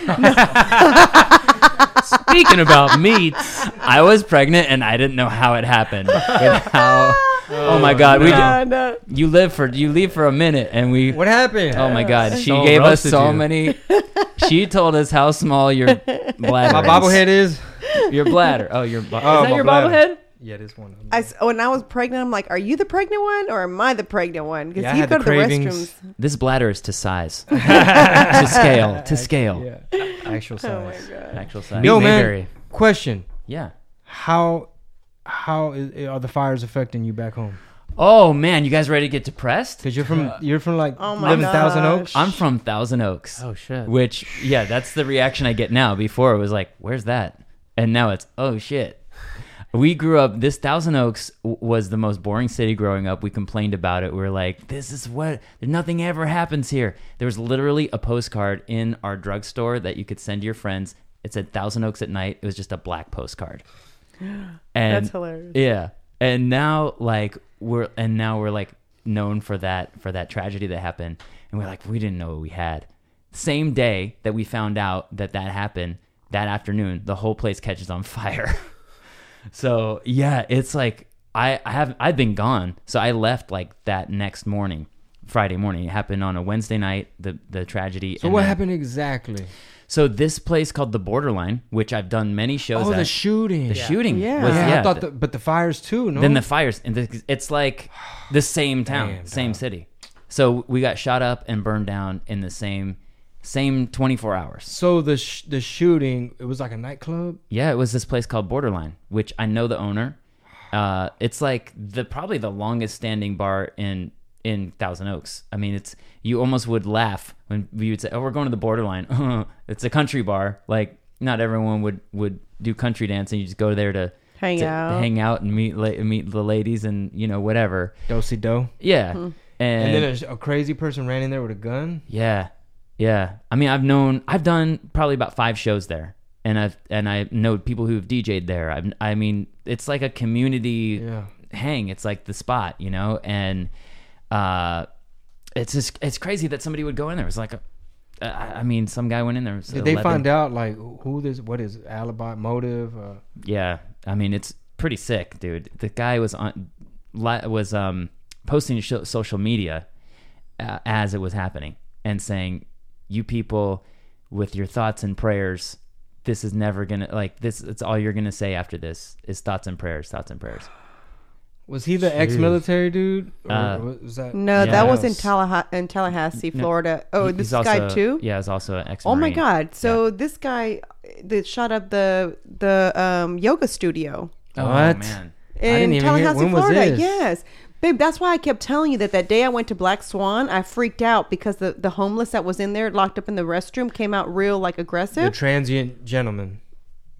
[SPEAKER 5] Speaking about meats,
[SPEAKER 3] I was pregnant and I didn't know how it happened. How, oh my god, we
[SPEAKER 4] no.
[SPEAKER 3] you live for you leave for a minute and we.
[SPEAKER 2] What happened?
[SPEAKER 3] Oh my god, she
[SPEAKER 5] So
[SPEAKER 3] gave us
[SPEAKER 5] roasted
[SPEAKER 3] so
[SPEAKER 5] you.
[SPEAKER 3] many. She told us how small your bladder.
[SPEAKER 2] My
[SPEAKER 3] is.
[SPEAKER 2] bobblehead is.
[SPEAKER 3] Your bladder. Oh, your. Bo-
[SPEAKER 2] Oh,
[SPEAKER 3] is that
[SPEAKER 2] my
[SPEAKER 3] your
[SPEAKER 2] bladder.
[SPEAKER 3] bobblehead?
[SPEAKER 2] Yeah, this one.
[SPEAKER 4] I, s- when I was pregnant, I'm like, are you the pregnant one or am I the pregnant one? Because
[SPEAKER 2] Yeah, I
[SPEAKER 4] you
[SPEAKER 2] had
[SPEAKER 4] go
[SPEAKER 2] the
[SPEAKER 4] to the
[SPEAKER 2] cravings.
[SPEAKER 4] restrooms.
[SPEAKER 3] This bladder is to size, to scale, to scale.
[SPEAKER 2] Yeah, actual
[SPEAKER 4] Oh my
[SPEAKER 2] size.
[SPEAKER 4] god.
[SPEAKER 3] Actual size.
[SPEAKER 2] Yo,
[SPEAKER 5] Meat
[SPEAKER 2] man. Question:
[SPEAKER 3] Yeah.
[SPEAKER 2] How how is, are the fires affecting you back home?
[SPEAKER 3] Oh man, you guys ready to get depressed?
[SPEAKER 2] Because you're from uh, you're from like
[SPEAKER 4] Oh my
[SPEAKER 2] living Thousand. Oaks.
[SPEAKER 3] I'm from Thousand Oaks.
[SPEAKER 5] Oh shit.
[SPEAKER 3] Which, yeah, that's the reaction I get now. Before it was like, "Where's that?" And now it's, "Oh shit." We grew up. This Thousand Oaks w- was the most boring city growing up. We complained about it. We were like, "This is what nothing ever happens here." There was literally a postcard in our drugstore that you could send to your friends. It said Thousand Oaks at night. It was just a black postcard. And
[SPEAKER 4] That's hilarious.
[SPEAKER 3] yeah. And now like we're and now we're like known for that for that tragedy that happened and we're like we didn't know what we had. Same day that we found out that that happened, that afternoon, the whole place catches on fire. so, yeah, it's like I I have I've been gone. So I left like that next morning. Friday morning. It happened on a Wednesday night, the the tragedy.
[SPEAKER 2] so
[SPEAKER 3] and
[SPEAKER 2] what
[SPEAKER 3] then-
[SPEAKER 2] happened exactly?
[SPEAKER 3] So this place called the Borderline, which I've done many shows
[SPEAKER 2] Oh,
[SPEAKER 3] at.
[SPEAKER 2] the shooting.
[SPEAKER 3] the shooting.
[SPEAKER 4] Yeah.
[SPEAKER 3] was-
[SPEAKER 2] Yeah,
[SPEAKER 3] yeah,
[SPEAKER 2] I thought,
[SPEAKER 3] the-
[SPEAKER 2] the, but the fires too. No.
[SPEAKER 3] then the fires and the, it's like the same town
[SPEAKER 2] Damn,
[SPEAKER 3] same
[SPEAKER 2] dog.
[SPEAKER 3] city so we got shot up and burned down in the same same 24 hours
[SPEAKER 2] so the sh- the shooting it was like a nightclub.
[SPEAKER 3] yeah it was this place called borderline which i know the owner uh, it's like the probably the longest standing bar in in thousand oaks i mean it's you almost would laugh when we would say oh we're going to the borderline it's a country bar like not everyone would would do country dancing you just go there to
[SPEAKER 4] Hang
[SPEAKER 3] to
[SPEAKER 4] out.
[SPEAKER 3] hang out and meet la- meet the ladies and you know whatever
[SPEAKER 2] Dosey do.
[SPEAKER 3] Yeah.
[SPEAKER 4] Hmm.
[SPEAKER 2] And then a, a crazy person ran in there with a gun.
[SPEAKER 3] yeah. Yeah. I mean, I've known I've done probably about 5 shows there. And I've and I know people who've DJ'd there. I've, I mean, it's like a community
[SPEAKER 2] Yeah.
[SPEAKER 3] hang. It's like the spot, you know? And uh it's just it's crazy that somebody would go in there. It's like a I I mean, some guy went in there.
[SPEAKER 2] Did they find out like who this? What is alibi motive? Uh,
[SPEAKER 3] Yeah, I mean it's pretty sick, dude. The guy was on li- was um posting sho- social media uh, as it was happening and saying, "You people with your thoughts and prayers, this is never gonna like this. It's all you're gonna say after this is thoughts and prayers, thoughts and prayers."
[SPEAKER 2] Was he the ex-military dude? Or
[SPEAKER 3] Uh,
[SPEAKER 2] was that?
[SPEAKER 4] No,
[SPEAKER 3] Yeah.
[SPEAKER 4] that was in,
[SPEAKER 2] else?
[SPEAKER 4] Tallaha- in Tallahassee, Florida. Oh, this
[SPEAKER 3] he's
[SPEAKER 4] guy too.
[SPEAKER 3] Yeah, is also an ex.
[SPEAKER 4] Military Oh my god! So this guy that shot up the the um, yoga studio
[SPEAKER 3] Oh
[SPEAKER 2] What?
[SPEAKER 3] man.
[SPEAKER 2] I didn't
[SPEAKER 4] in
[SPEAKER 2] even hear-
[SPEAKER 4] Tallahassee,
[SPEAKER 2] when was
[SPEAKER 4] Florida.
[SPEAKER 2] this?
[SPEAKER 4] Yes, babe. That's why I kept telling you that that day I went to Black Swan, I freaked out because the the homeless that was in there locked up in the restroom came out real like aggressive.
[SPEAKER 2] the transient gentleman.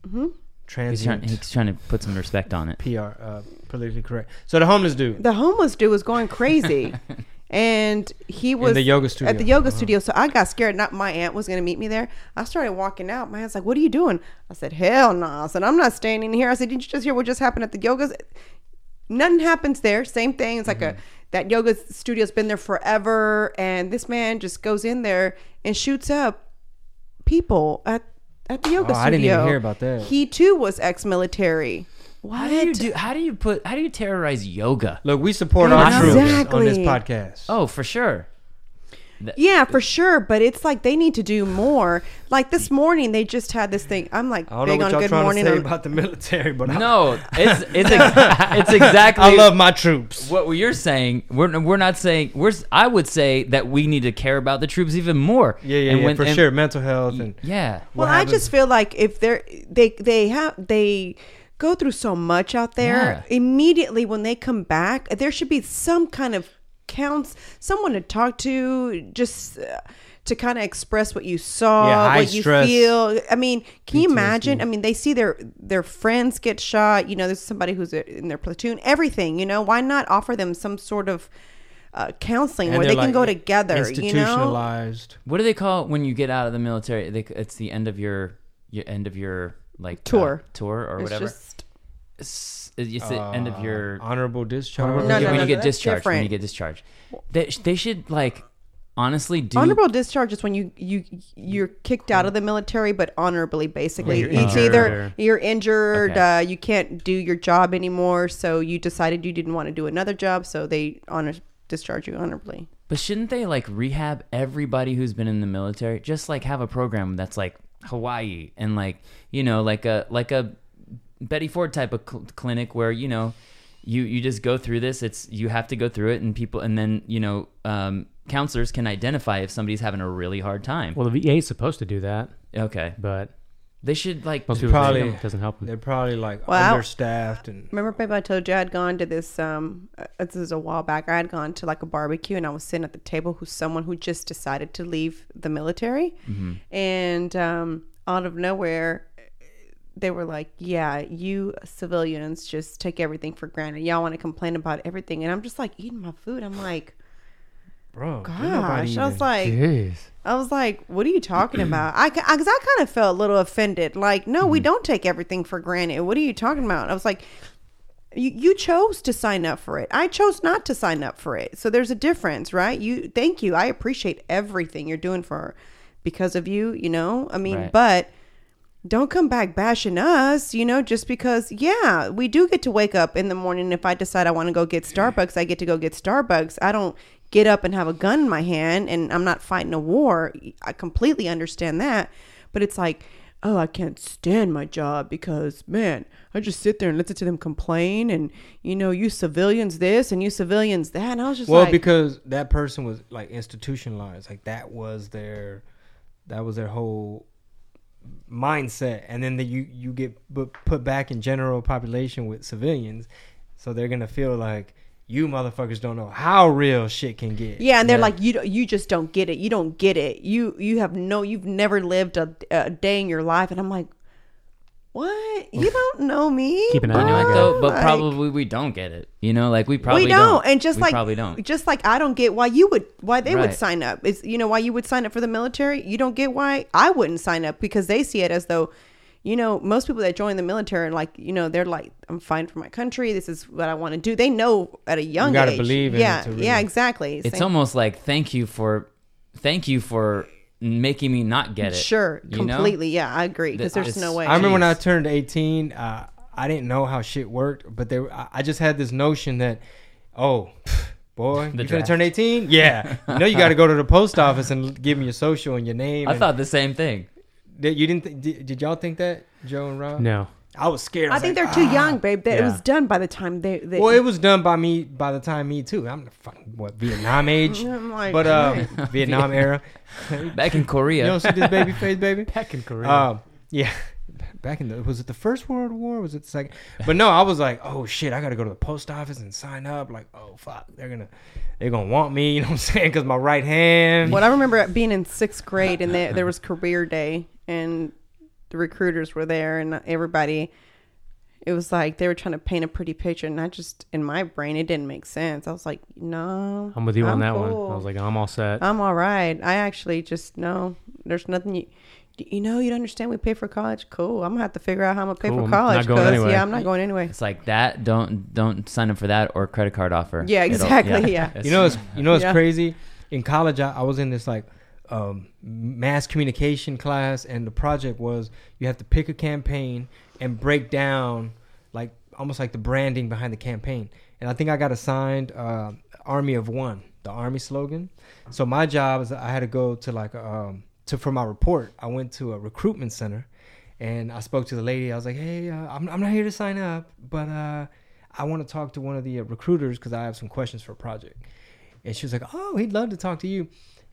[SPEAKER 2] Mm-hmm.
[SPEAKER 3] He's trying,
[SPEAKER 2] Transient.
[SPEAKER 3] he's trying to put some respect on it.
[SPEAKER 2] PR, uh, politically correct. So the homeless dude.
[SPEAKER 4] the homeless dude was going crazy. And he was
[SPEAKER 2] the yoga
[SPEAKER 4] At the yoga
[SPEAKER 2] Uh-huh.
[SPEAKER 4] studio, so I got scared. Not my aunt was going to meet me there. I started walking out. My aunt's like, "What are you doing?" I said, "Hell no!" I said, "I'm not staying in here." I said, "Did you just hear what just happened at the yoga?" nothing happens there. Same thing. It's like a that yoga studio's been there forever, and this man just goes in there and shoots up people at at the yoga
[SPEAKER 2] Oh,
[SPEAKER 4] studio.
[SPEAKER 2] I didn't even hear about that.
[SPEAKER 4] He too was ex-military. What?
[SPEAKER 3] How do you do? How do you put? How do you terrorize yoga?
[SPEAKER 2] Look, we support our troops on this podcast.
[SPEAKER 3] Oh, for sure.
[SPEAKER 4] Yeah, for sure. But it's like they need to do more. Like this morning, they just had this thing. I'm like
[SPEAKER 2] I don't
[SPEAKER 4] big
[SPEAKER 2] know
[SPEAKER 4] on
[SPEAKER 2] y'all
[SPEAKER 4] Good
[SPEAKER 2] trying
[SPEAKER 4] Morning.
[SPEAKER 2] to say
[SPEAKER 4] on-
[SPEAKER 2] about the military, but I,
[SPEAKER 3] No, it's it's ex- it's exactly.
[SPEAKER 2] I love my troops.
[SPEAKER 3] what you're saying. We're we're not saying we're. s- I would say that we need to care about the troops even more.
[SPEAKER 2] Yeah, yeah,
[SPEAKER 3] And
[SPEAKER 2] yeah,
[SPEAKER 3] when-
[SPEAKER 2] for
[SPEAKER 3] and-
[SPEAKER 2] sure. Mental health and
[SPEAKER 3] Yeah.
[SPEAKER 4] Well,
[SPEAKER 2] what
[SPEAKER 4] I just feel like if they're they they have they go through so much out there. Immediately when they come back, there should be some kind of counts, someone to talk to, just. Uh, to kind of express what you saw,
[SPEAKER 2] Yeah, high
[SPEAKER 4] what you feel. I mean, can you imagine? I mean, they see their their friends get shot. You know, there's somebody who's in their platoon. Everything. You know, why not offer them some sort of uh, counseling
[SPEAKER 2] and
[SPEAKER 4] where
[SPEAKER 2] they're
[SPEAKER 4] they can go together? You know,
[SPEAKER 2] Institutionalized.
[SPEAKER 3] What do they call it when you get out of the military? They, it's the end of your your end of your like uh,
[SPEAKER 4] Tour.
[SPEAKER 3] tour or
[SPEAKER 4] it's
[SPEAKER 3] whatever.
[SPEAKER 4] just
[SPEAKER 3] It's, it's the end of your
[SPEAKER 2] honorable discharge.
[SPEAKER 3] Yeah,
[SPEAKER 4] No, no,
[SPEAKER 3] when
[SPEAKER 4] no,
[SPEAKER 3] you get
[SPEAKER 4] that's
[SPEAKER 3] discharged. When you get discharged, they, they should like honestly do
[SPEAKER 4] honorable discharge is when you you you're kicked out of the military but honorably basically
[SPEAKER 5] you're
[SPEAKER 4] it's
[SPEAKER 5] injured
[SPEAKER 4] either you're injured
[SPEAKER 3] Okay.
[SPEAKER 4] uh, you can't do your job anymore so you decided you didn't want to do another job so they honor discharge you honorably
[SPEAKER 3] But shouldn't they like rehab everybody who's been in the military? Just like have a program that's like Hawaii and like you know like a like a Betty Ford type of cl- clinic where you know you you just go through this. It's you have to go through it and people and then you know um, counselors can identify if somebody's having a really hard time.
[SPEAKER 5] Well, the VA is supposed to do that,
[SPEAKER 3] Okay,
[SPEAKER 5] but
[SPEAKER 3] they should like
[SPEAKER 5] most people
[SPEAKER 2] probably-
[SPEAKER 5] probably, it doesn't help them.
[SPEAKER 2] They're probably like
[SPEAKER 4] Well,
[SPEAKER 2] understaffed and
[SPEAKER 4] remember babe i told you i had gone to this um uh, this is a while back i had gone to like a barbecue and i was sitting at the table who's someone who just decided to leave the military and um out of nowhere they were like, "Yeah, you civilians just take everything for granted. Y'all want to complain about everything." And I'm just like eating my food. I'm like,
[SPEAKER 2] bro.
[SPEAKER 4] "Gosh!" I was like,
[SPEAKER 5] Jeez.
[SPEAKER 4] I was like, "What are you talking about?" I because I, 'cause I kind of felt a little offended. Like, no, we don't take everything for granted. What are you talking about? I was like, you, you chose to sign up for it. I chose not to sign up for it. So there's a difference, right? You thank you. I appreciate everything you're doing for her because of you, you know? I mean,
[SPEAKER 3] Right.
[SPEAKER 4] but don't come back bashing us, you know, just because yeah, we do get to wake up in the morning if I decide I want to go get Starbucks, I get to go get Starbucks. I don't get up and have a gun in my hand and I'm not fighting a war. I completely understand that. But it's like oh, I can't stand my job because, man, I just sit there and listen to them complain and, you know, you civilians this and you civilians that. And I was just
[SPEAKER 2] well,
[SPEAKER 4] like,
[SPEAKER 2] because that person was like institutionalized, like that was their, that was their whole mindset, and then the, you you get put put back in general population with civilians, so they're gonna feel like you motherfuckers don't know how real shit can get.
[SPEAKER 4] yeah, and they're like, you you just don't get it. You don't get it. You you have no, you've never lived a, a day in your life. And I'm like, what? You don't know me.
[SPEAKER 5] Keep an eye on
[SPEAKER 3] what
[SPEAKER 5] it.
[SPEAKER 3] though? But
[SPEAKER 4] Like-
[SPEAKER 3] probably we don't get it. You know, like we probably
[SPEAKER 4] we don't. and just
[SPEAKER 3] We
[SPEAKER 4] like
[SPEAKER 3] probably don't.
[SPEAKER 4] just like I don't get why you would why they would sign up. It's you know why you would sign up for the military. You don't get why I wouldn't sign up because they see it as though, you know, most people that join the military are like you know they're like I'm fine for my country. This is what I want to do. They know at a young
[SPEAKER 2] gotta
[SPEAKER 4] age.
[SPEAKER 2] believe in it
[SPEAKER 4] yeah,
[SPEAKER 2] to really-
[SPEAKER 4] yeah, exactly.
[SPEAKER 3] It's
[SPEAKER 4] Same-
[SPEAKER 3] almost like thank you for, thank you for making me not get it.
[SPEAKER 4] sure
[SPEAKER 3] you know?
[SPEAKER 4] completely. Yeah, I agree because there's
[SPEAKER 3] it's-
[SPEAKER 4] no way.
[SPEAKER 2] I remember when I turned 18, uh, I didn't know how shit worked, but there, I I just had this notion that, oh, boy,
[SPEAKER 3] The
[SPEAKER 2] you gonna turn 18? Yeah, you know you got to go to the post office and give me your social and your name.
[SPEAKER 3] I
[SPEAKER 2] and-
[SPEAKER 3] thought the same thing.
[SPEAKER 2] Did, you didn't? Th- did, did y'all think that, Joe and Rob?
[SPEAKER 5] No.
[SPEAKER 2] I was scared.
[SPEAKER 4] I
[SPEAKER 2] was
[SPEAKER 4] think
[SPEAKER 2] like,
[SPEAKER 4] they're too
[SPEAKER 2] "Ah."
[SPEAKER 4] young, babe. That It was done by the time they. they
[SPEAKER 2] Well, it was done by me by the time me too. I'm the fucking what Vietnam age,
[SPEAKER 4] like,
[SPEAKER 2] but um, Vietnam era.
[SPEAKER 3] Back in Korea.
[SPEAKER 2] You don't see this baby face, baby.
[SPEAKER 5] Back in Korea.
[SPEAKER 2] Um, yeah, back in the was it the first World War? Was it the second? But no, I was like, oh shit, I got to go to the post office and sign up. Like, oh fuck, they're gonna they're gonna want me. You know what I'm saying? Because my right hand.
[SPEAKER 4] Well, I remember being in sixth grade and there, there was career day and the recruiters were there and everybody. It was like they were trying to paint a pretty picture, and I just in my brain it didn't make sense. I was like, no,
[SPEAKER 5] I'm with you on
[SPEAKER 4] I'm
[SPEAKER 5] that one. I was like, I'm all set.
[SPEAKER 4] I'm all right. I actually just no. There's nothing you You know, you don't understand. We pay for college. Cool. I'm gonna have to figure out how I'm gonna pay
[SPEAKER 5] Cool,
[SPEAKER 4] for
[SPEAKER 5] I'm not
[SPEAKER 4] college.
[SPEAKER 5] going
[SPEAKER 4] 'cause,
[SPEAKER 5] anyway.
[SPEAKER 4] Yeah, I'm not going anyway.
[SPEAKER 3] It's like that. Don't don't sign up for that or credit card offer.
[SPEAKER 4] Yeah,
[SPEAKER 3] It'll-
[SPEAKER 4] exactly, yeah.
[SPEAKER 3] It's-
[SPEAKER 2] You know, it's you know, it's
[SPEAKER 4] Yeah.
[SPEAKER 2] crazy. In college, I, I was in this like um, mass communication class, and the project was you have to pick a campaign and break down like almost like the branding behind the campaign. And I think I got assigned uh, "Army of One," the army slogan. So my job is I had to go to like um, to for my report. I went to a recruitment center, and I spoke to the lady. I was like, "Hey, uh, I'm I'm not here to sign up, but uh, I want to talk to one of the uh, recruiters because I have some questions for a project." And she was like, "Oh, he'd love to talk to you."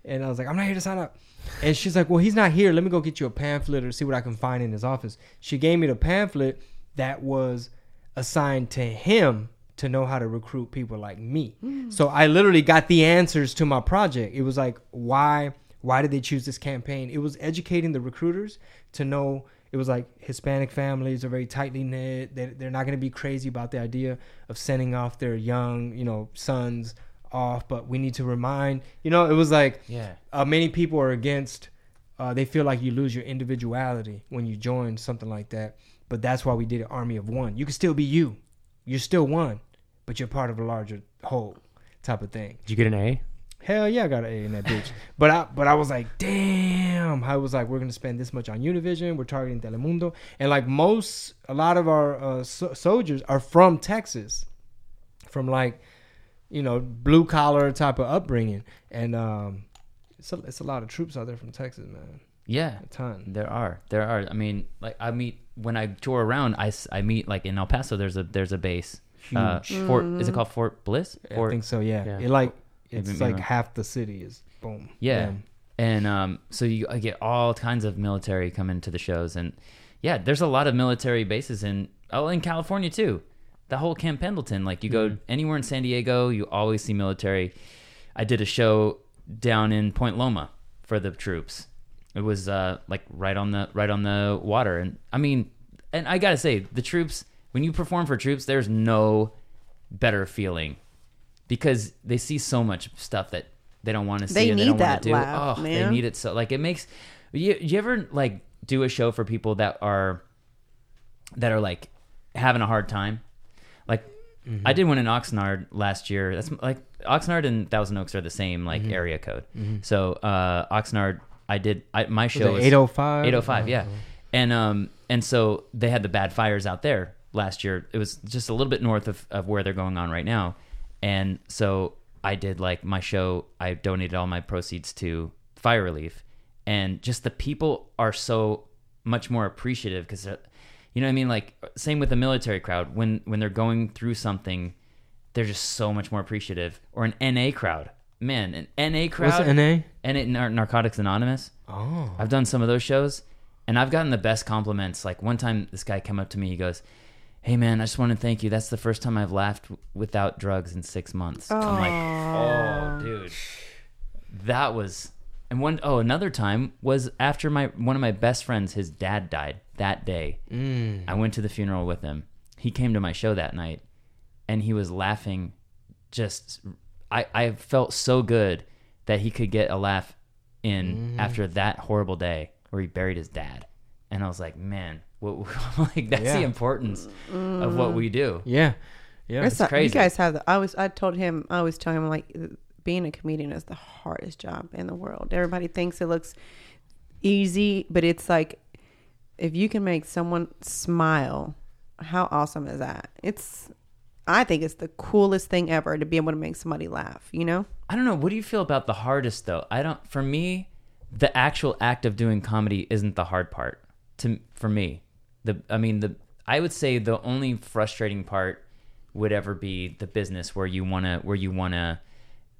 [SPEAKER 2] And I was like, "I'm not here to sign up." And she's like, "Well, he's not here. Let me go get you a pamphlet or see what I can find in his office." She gave me the pamphlet that was assigned to him to know how to recruit people like me. Hmm. So I literally got the answers to my project. It was like, why why did they choose this campaign? It was educating the recruiters to know it was like Hispanic families are very tightly knit. They, they're not going to be crazy about the idea of sending off their young, you know, sons off. But we need to remind, you know, it was like
[SPEAKER 3] Yeah.
[SPEAKER 2] uh, many people are against. Uh, they feel like you lose your individuality when you join something like that. But that's why we did an army of one. You can still be you. You're still one, but you're part of a larger whole type of thing.
[SPEAKER 5] Did you get an A?
[SPEAKER 2] Hell yeah, I got an A in that bitch. but I but I was like, damn. I was like, we're gonna spend this much on Univision. We're targeting Telemundo, and like most, a lot of our uh, so- soldiers are from Texas, from like, you know, blue collar type of upbringing, and um, it's a, it's a lot of troops out there from Texas, man.
[SPEAKER 3] Yeah.
[SPEAKER 2] A ton.
[SPEAKER 3] There are, there are. I mean, like I meet when I tour around. I, I meet like in El Paso. There's a there's a base. Uh, Fort is it called Fort Bliss? Fort, I
[SPEAKER 2] think so. Yeah,
[SPEAKER 5] Yeah.
[SPEAKER 2] it like it's
[SPEAKER 3] Maybe-
[SPEAKER 2] like
[SPEAKER 3] maybe.
[SPEAKER 2] half the city is boom.
[SPEAKER 3] Yeah.
[SPEAKER 2] them.
[SPEAKER 3] And um, so you I get all kinds of military come into the shows, and yeah, there's a lot of military bases in oh in California too. The whole Camp Pendleton, like you go anywhere in San Diego, you always see military. I did a show down in Point Loma for the troops. It was uh, like right on the right on the water, and I mean, and I gotta say, the troops when you perform for troops, there's no better feeling because they see so much stuff that they don't want to see
[SPEAKER 4] They
[SPEAKER 3] and they
[SPEAKER 4] need
[SPEAKER 3] don't want
[SPEAKER 4] that
[SPEAKER 3] to do.
[SPEAKER 4] laugh,
[SPEAKER 3] oh, they need it so like it makes you, you ever like do a show for people that are that are like having a hard time like i did one in oxnard last year. That's like oxnard and thousand oaks are the same like area code. So uh oxnard i did I, my show
[SPEAKER 2] it 805?
[SPEAKER 3] 805 yeah. And um and so they had the bad fires out there last year. It was just a little bit north of, of where they're going on right now. And so i did like my show i donated all my proceeds to fire relief. And just the people are so much more appreciative because you know what i mean like uh, same with the military crowd when when they're going through something they're just so much more appreciative or an na crowd man an na crowd
[SPEAKER 2] What's NA?
[SPEAKER 3] and it Nar- narcotics anonymous
[SPEAKER 2] Oh,
[SPEAKER 3] I've done some of those shows, and I've gotten the best compliments. Like one time, this guy came up to me. He goes, "Hey man, I just want to thank you. That's the first time I've laughed w- without drugs in six months." I'm like, "Oh, dude, that was." And one oh another time was after my one of my best friends, his dad died that day. Mm. I went to the funeral with him. He came to my show that night, and he was laughing. Just I I felt so good that he could get a laugh in after that horrible day where he buried his dad, and I was like, man, what like that's the
[SPEAKER 2] Yeah.
[SPEAKER 3] importance of what we do.
[SPEAKER 2] yeah, yeah.
[SPEAKER 4] It's not-
[SPEAKER 3] crazy.
[SPEAKER 4] You guys have the. I was. I told him. I always tell him like, being a comedian is the hardest job in the world. Everybody thinks it looks easy, but it's like, if you can make someone smile, how awesome is that? It's. I think it's the coolest thing ever to be able to make somebody laugh. You know.
[SPEAKER 3] I don't know. What do you feel about the hardest though? I don't. For me, the actual act of doing comedy isn't the hard part. To for me, the I mean the I would say the only frustrating part would ever be the business where you wanna where you wanna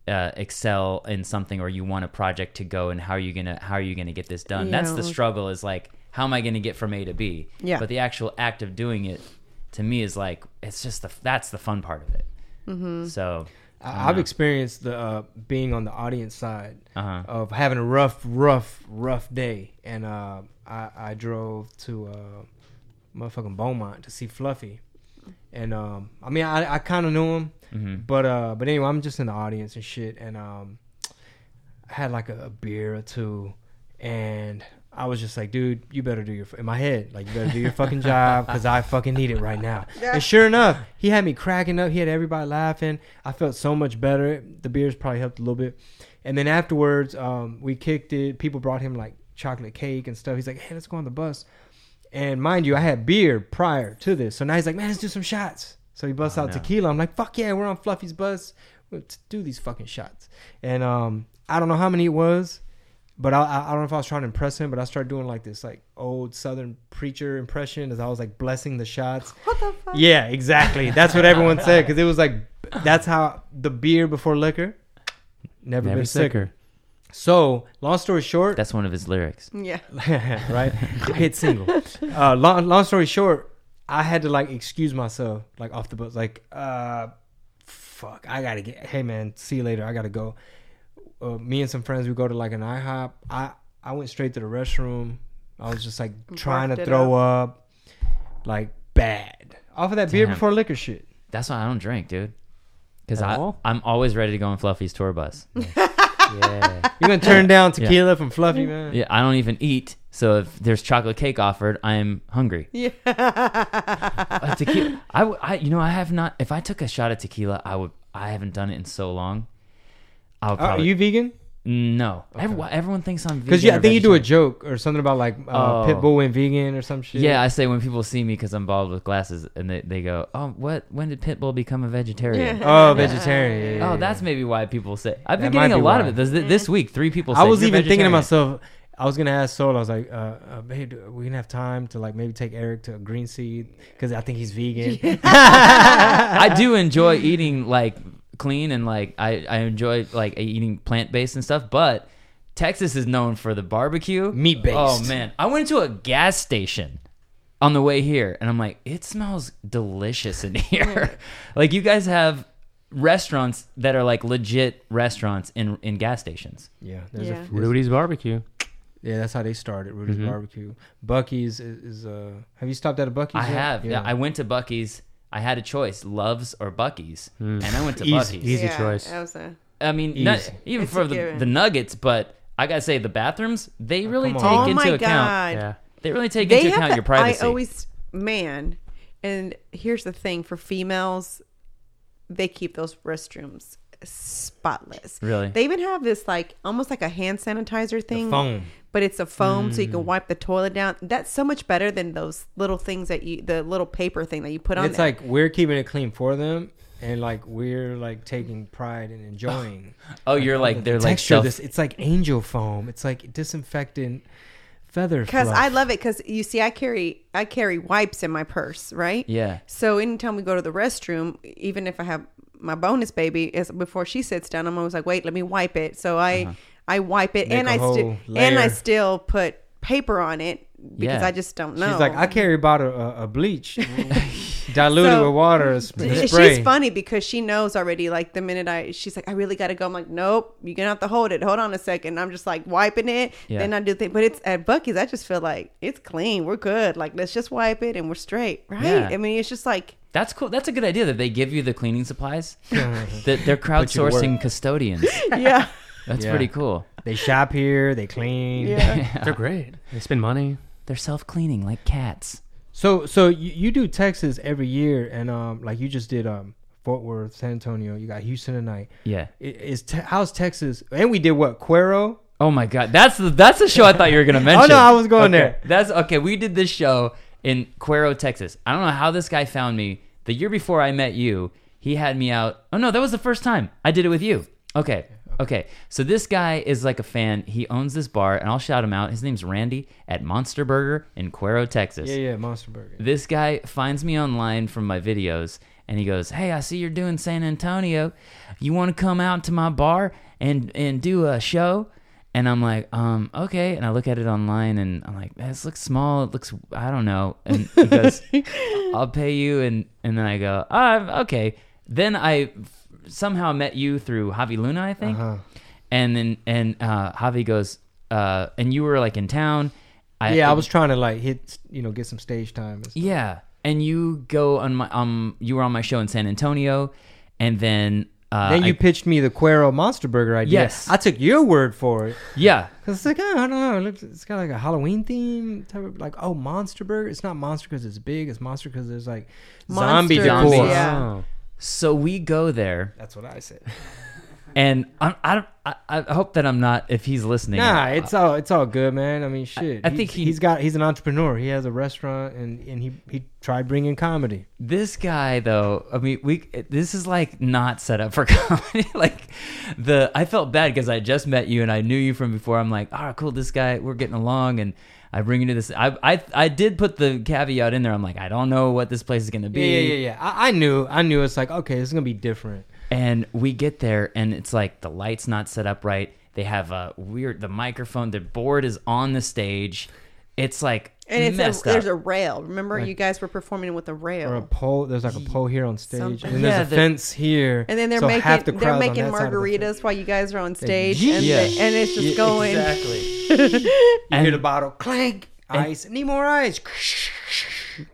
[SPEAKER 3] uh, excel in something or you want a project to go and how are you gonna how are you gonna get this done? That's the struggle. Is like how am I gonna get from A to B?
[SPEAKER 4] Yeah.
[SPEAKER 3] But the actual act of doing it to me is like it's just the that's the fun part of it. Mm-hmm. So
[SPEAKER 2] I- I've experienced the uh, being on the audience side
[SPEAKER 3] Uh-huh.
[SPEAKER 2] of having a rough, rough, rough day, and uh, I, I drove to uh, motherfucking Beaumont to see Fluffy, and um, I mean I, I kind of knew him,
[SPEAKER 3] Mm-hmm.
[SPEAKER 2] but uh, but anyway I'm just in the audience and shit, and um, I had like a, a beer or two, and I was just like, dude, you better do your in my head, like you better do your fucking job because I fucking need it right now. And sure enough, he had me cracking up. He had everybody laughing. I felt so much better. The beers probably helped a little bit. And then afterwards, um, we kicked it. People brought him like chocolate cake and stuff. He's like, hey, let's go on the bus. And mind you, I had beer prior to this, so now he's like, man, let's do some shots. So he busts out tequila. I'm like, fuck yeah, we're on Fluffy's bus. Let's do these fucking shots. And um, I don't know how many it was, but I, I I don't know if I was trying to impress him, but I started doing like this like old Southern preacher impression as I was like blessing the shots.
[SPEAKER 4] What the fuck?
[SPEAKER 2] Yeah, exactly. That's what everyone said because it was like that's how the beer before liquor. Never,
[SPEAKER 5] Never
[SPEAKER 2] been sicker.
[SPEAKER 5] sicker.
[SPEAKER 2] So long story short,
[SPEAKER 3] That's one of his lyrics.
[SPEAKER 4] Yeah.
[SPEAKER 2] right? Hit single. Uh, long, long story short, I had to like excuse myself, like off the bus, like, uh, fuck, I gotta get. Hey man, see you later. I gotta go. Uh, me and some friends, we go to like an IHOP. I I went straight to the restroom. I was just like trying to throw up, like bad off of that beer before liquor shit.
[SPEAKER 3] That's why I don't drink, dude. Because I
[SPEAKER 5] all?
[SPEAKER 3] I'm always ready to go on Fluffy's tour bus.
[SPEAKER 5] Yeah.
[SPEAKER 2] You're gonna turn down tequila from Fluffy, man.
[SPEAKER 3] yeah, I don't even eat. So if there's chocolate cake offered, I'm hungry.
[SPEAKER 4] Yeah.
[SPEAKER 3] Uh, tequila, I, w- I- you know, I have not. If I took a shot of tequila, I would. I haven't done it in so long. I would
[SPEAKER 2] Uh, Are you vegan?
[SPEAKER 3] no, Everyone, everyone thinks I'm vegan.
[SPEAKER 2] Because yeah, I
[SPEAKER 3] or
[SPEAKER 2] think you do a joke or something about like uh,
[SPEAKER 3] Oh.
[SPEAKER 2] Pitbull went vegan or some shit.
[SPEAKER 3] Yeah, I say when people see me because I'm bald with glasses, and they, they go, "Oh, what? When did Pitbull become a vegetarian?"
[SPEAKER 2] Oh, vegetarian. Yeah, yeah,
[SPEAKER 3] Oh,
[SPEAKER 2] yeah.
[SPEAKER 3] that's maybe why people say. I've been
[SPEAKER 2] That
[SPEAKER 3] getting a
[SPEAKER 2] be
[SPEAKER 3] lot
[SPEAKER 2] why.
[SPEAKER 3] of it this, this week. Three people.
[SPEAKER 2] I was even thinking to myself, I was gonna ask Soul. I was like, uh, uh, babe, do we gonna have time to like maybe take Eric to a Green Seed because I think he's vegan.
[SPEAKER 3] I do enjoy eating like clean and like I, I enjoy like eating plant based and stuff, but Texas is known for the barbecue.
[SPEAKER 2] Meat-based.
[SPEAKER 3] Oh man. I went to a gas station on the way here and I'm like, it smells delicious in here. like you guys have restaurants that are like legit restaurants in in gas stations.
[SPEAKER 2] yeah, there's
[SPEAKER 4] Yeah.
[SPEAKER 2] a
[SPEAKER 5] Rudy's barbecue.
[SPEAKER 2] yeah. That's how they started. Rudy's
[SPEAKER 3] Mm-hmm.
[SPEAKER 2] barbecue. Buc-ee's is, is uh. Have you stopped at a Buc-ee's?
[SPEAKER 3] I
[SPEAKER 2] yet?
[SPEAKER 3] have. Yeah. I went to Buc-ee's. I had a choice, Loves or Buc-ee's, hmm. and I went to
[SPEAKER 2] Easy.
[SPEAKER 3] Buc-ee's.
[SPEAKER 5] Easy
[SPEAKER 4] yeah,
[SPEAKER 5] choice.
[SPEAKER 4] That was a,
[SPEAKER 3] I mean, not, even
[SPEAKER 4] It's
[SPEAKER 3] for the, the nuggets, but I gotta say the bathrooms they oh, really
[SPEAKER 2] come
[SPEAKER 3] take
[SPEAKER 2] on.
[SPEAKER 4] oh
[SPEAKER 3] into
[SPEAKER 4] my
[SPEAKER 3] account.
[SPEAKER 4] god.
[SPEAKER 5] Yeah.
[SPEAKER 3] They really take
[SPEAKER 4] They
[SPEAKER 3] into account
[SPEAKER 4] the-
[SPEAKER 3] your privacy.
[SPEAKER 4] I always man, and here's the thing for females, they keep those restrooms spotless.
[SPEAKER 3] Really?
[SPEAKER 4] They even have this like almost like a hand sanitizer thing.
[SPEAKER 2] foam.
[SPEAKER 4] But it's a foam so you
[SPEAKER 3] Mm.
[SPEAKER 4] can wipe the toilet down. That's so much better than those little things that you the little paper thing that you put on
[SPEAKER 2] It's
[SPEAKER 4] there.
[SPEAKER 2] like we're keeping it clean for them, and like we're like taking pride and enjoying.
[SPEAKER 3] oh, you're like they're
[SPEAKER 2] the
[SPEAKER 3] like
[SPEAKER 2] texture.
[SPEAKER 3] self.
[SPEAKER 2] this it's like angel foam. It's like disinfectant feather.
[SPEAKER 4] because. I love it because you see I carry I carry wipes in my purse, right?
[SPEAKER 3] Yeah.
[SPEAKER 4] So anytime we go to the restroom, even if I have my bonus baby, is before she sits down, I'm always like, wait, let me wipe it. So I I wipe it
[SPEAKER 2] Make
[SPEAKER 4] and
[SPEAKER 2] a
[SPEAKER 4] I
[SPEAKER 2] whole
[SPEAKER 4] still and I still put paper on it because
[SPEAKER 3] Yeah.
[SPEAKER 4] I just don't know.
[SPEAKER 2] She's like, I carry about a, a, a bleach diluted
[SPEAKER 4] So-
[SPEAKER 2] with water, a spray.
[SPEAKER 4] She's funny because she knows already. Like the minute I, she's like, I really got to go. I'm like, nope, you're gonna have to hold it. Hold on a second. I'm just like wiping it.
[SPEAKER 3] Yeah.
[SPEAKER 4] Then I do things, but it's at Buc-ee's. I just feel like it's clean. We're good. Like let's just wipe it and we're straight, right?
[SPEAKER 3] Yeah.
[SPEAKER 4] I mean, it's just like
[SPEAKER 3] That's cool. That's a good idea that they give you the cleaning supplies. that they're crowdsourcing custodians.
[SPEAKER 4] yeah,
[SPEAKER 3] That's
[SPEAKER 2] Yeah.
[SPEAKER 3] pretty cool.
[SPEAKER 2] They shop here, they clean.
[SPEAKER 4] yeah.
[SPEAKER 5] They're great. They spend money.
[SPEAKER 3] They're self cleaning like cats.
[SPEAKER 2] So so you, you do Texas every year, and um like you just did um Fort Worth, San Antonio. You got Houston tonight.
[SPEAKER 3] Yeah.
[SPEAKER 2] I- Is te- how's Texas? And we did what Cuero.
[SPEAKER 3] Oh my god, that's the that's the show I thought you were gonna mention.
[SPEAKER 2] Oh, no, I was going
[SPEAKER 3] Okay,
[SPEAKER 2] there.
[SPEAKER 3] That's okay. We did this show in Cuero, Texas. I don't know how this guy found me. The year before I met you, he had me out. Oh no, that was the first time I did it with you. Okay, okay. So this guy is like a fan. He owns this bar, and I'll shout him out. His name's Randy at Monster Burger in Cuero, Texas.
[SPEAKER 2] Yeah, yeah, Monster Burger.
[SPEAKER 3] This guy finds me online from my videos and he goes, "Hey, I see you're doing San Antonio. You want to come out to my bar and and do a show?" And I'm like, "Um, okay." And I look at it online and I'm like, "This looks small. It looks I don't know." And he goes, "I'll pay you." And and then I go, "Ah, okay." Then I somehow met you through Javi Luna, I think.
[SPEAKER 2] Uh-huh.
[SPEAKER 3] And then and uh, Javi goes, uh, and you were like in town.
[SPEAKER 2] yeah, I was trying to like hit, you know, get some stage time. And stuff.
[SPEAKER 3] Yeah, and you go on my um, you were on my show in San Antonio, and then uh,
[SPEAKER 2] then you
[SPEAKER 3] I-
[SPEAKER 2] pitched me the Cuero Monster Burger idea.
[SPEAKER 3] Yes.
[SPEAKER 2] I took your word for it.
[SPEAKER 3] yeah,
[SPEAKER 2] Cause it's like oh, I don't know, it looks, it's got like a Halloween theme type of like oh Monster Burger. It's not Monster because it's big. It's Monster because there's like zombie
[SPEAKER 4] Monsters,
[SPEAKER 2] decor.
[SPEAKER 4] yeah.
[SPEAKER 5] Oh.
[SPEAKER 3] So we go there,
[SPEAKER 2] That's what I said.
[SPEAKER 3] and I'm, I don't. I, I hope that I'm not. If he's listening,
[SPEAKER 2] Nah, it's all it's all good, man. I mean, shit.
[SPEAKER 3] I
[SPEAKER 2] He's-
[SPEAKER 3] think he-
[SPEAKER 2] he's got he's an entrepreneur. He has a restaurant and and he he tried bringing comedy.
[SPEAKER 3] This guy though, I mean, we this is like not set up for comedy. like the I felt bad because I just met you and I knew you from before. I'm like, oh, cool, this guy, we're getting along, and I bring you to this. I I I did put the caveat in there. I'm like, I don't know what this place is gonna be.
[SPEAKER 2] Yeah, yeah, yeah, yeah. I, I knew I knew it's like okay, this is gonna be different.
[SPEAKER 3] And we get there and it's like the lights not set up right. They have a weird the microphone. The board is on the stage. It's like
[SPEAKER 4] And it's
[SPEAKER 3] messed
[SPEAKER 4] a,
[SPEAKER 3] up.
[SPEAKER 4] there's a rail. Remember, you guys were performing with a rail.
[SPEAKER 2] Or a pole. There's like a pole here on stage,
[SPEAKER 4] Something.
[SPEAKER 2] and there's
[SPEAKER 3] Yeah,
[SPEAKER 2] a fence here.
[SPEAKER 4] and then they're
[SPEAKER 2] so
[SPEAKER 4] making
[SPEAKER 2] the
[SPEAKER 4] they're making
[SPEAKER 2] that side of the
[SPEAKER 4] margaritas while you guys are on stage,
[SPEAKER 2] Yeah.
[SPEAKER 4] and, they- and it's just
[SPEAKER 3] Yeah,
[SPEAKER 4] going.
[SPEAKER 3] exactly.
[SPEAKER 2] You hear the bottle clank, ice, need more ice.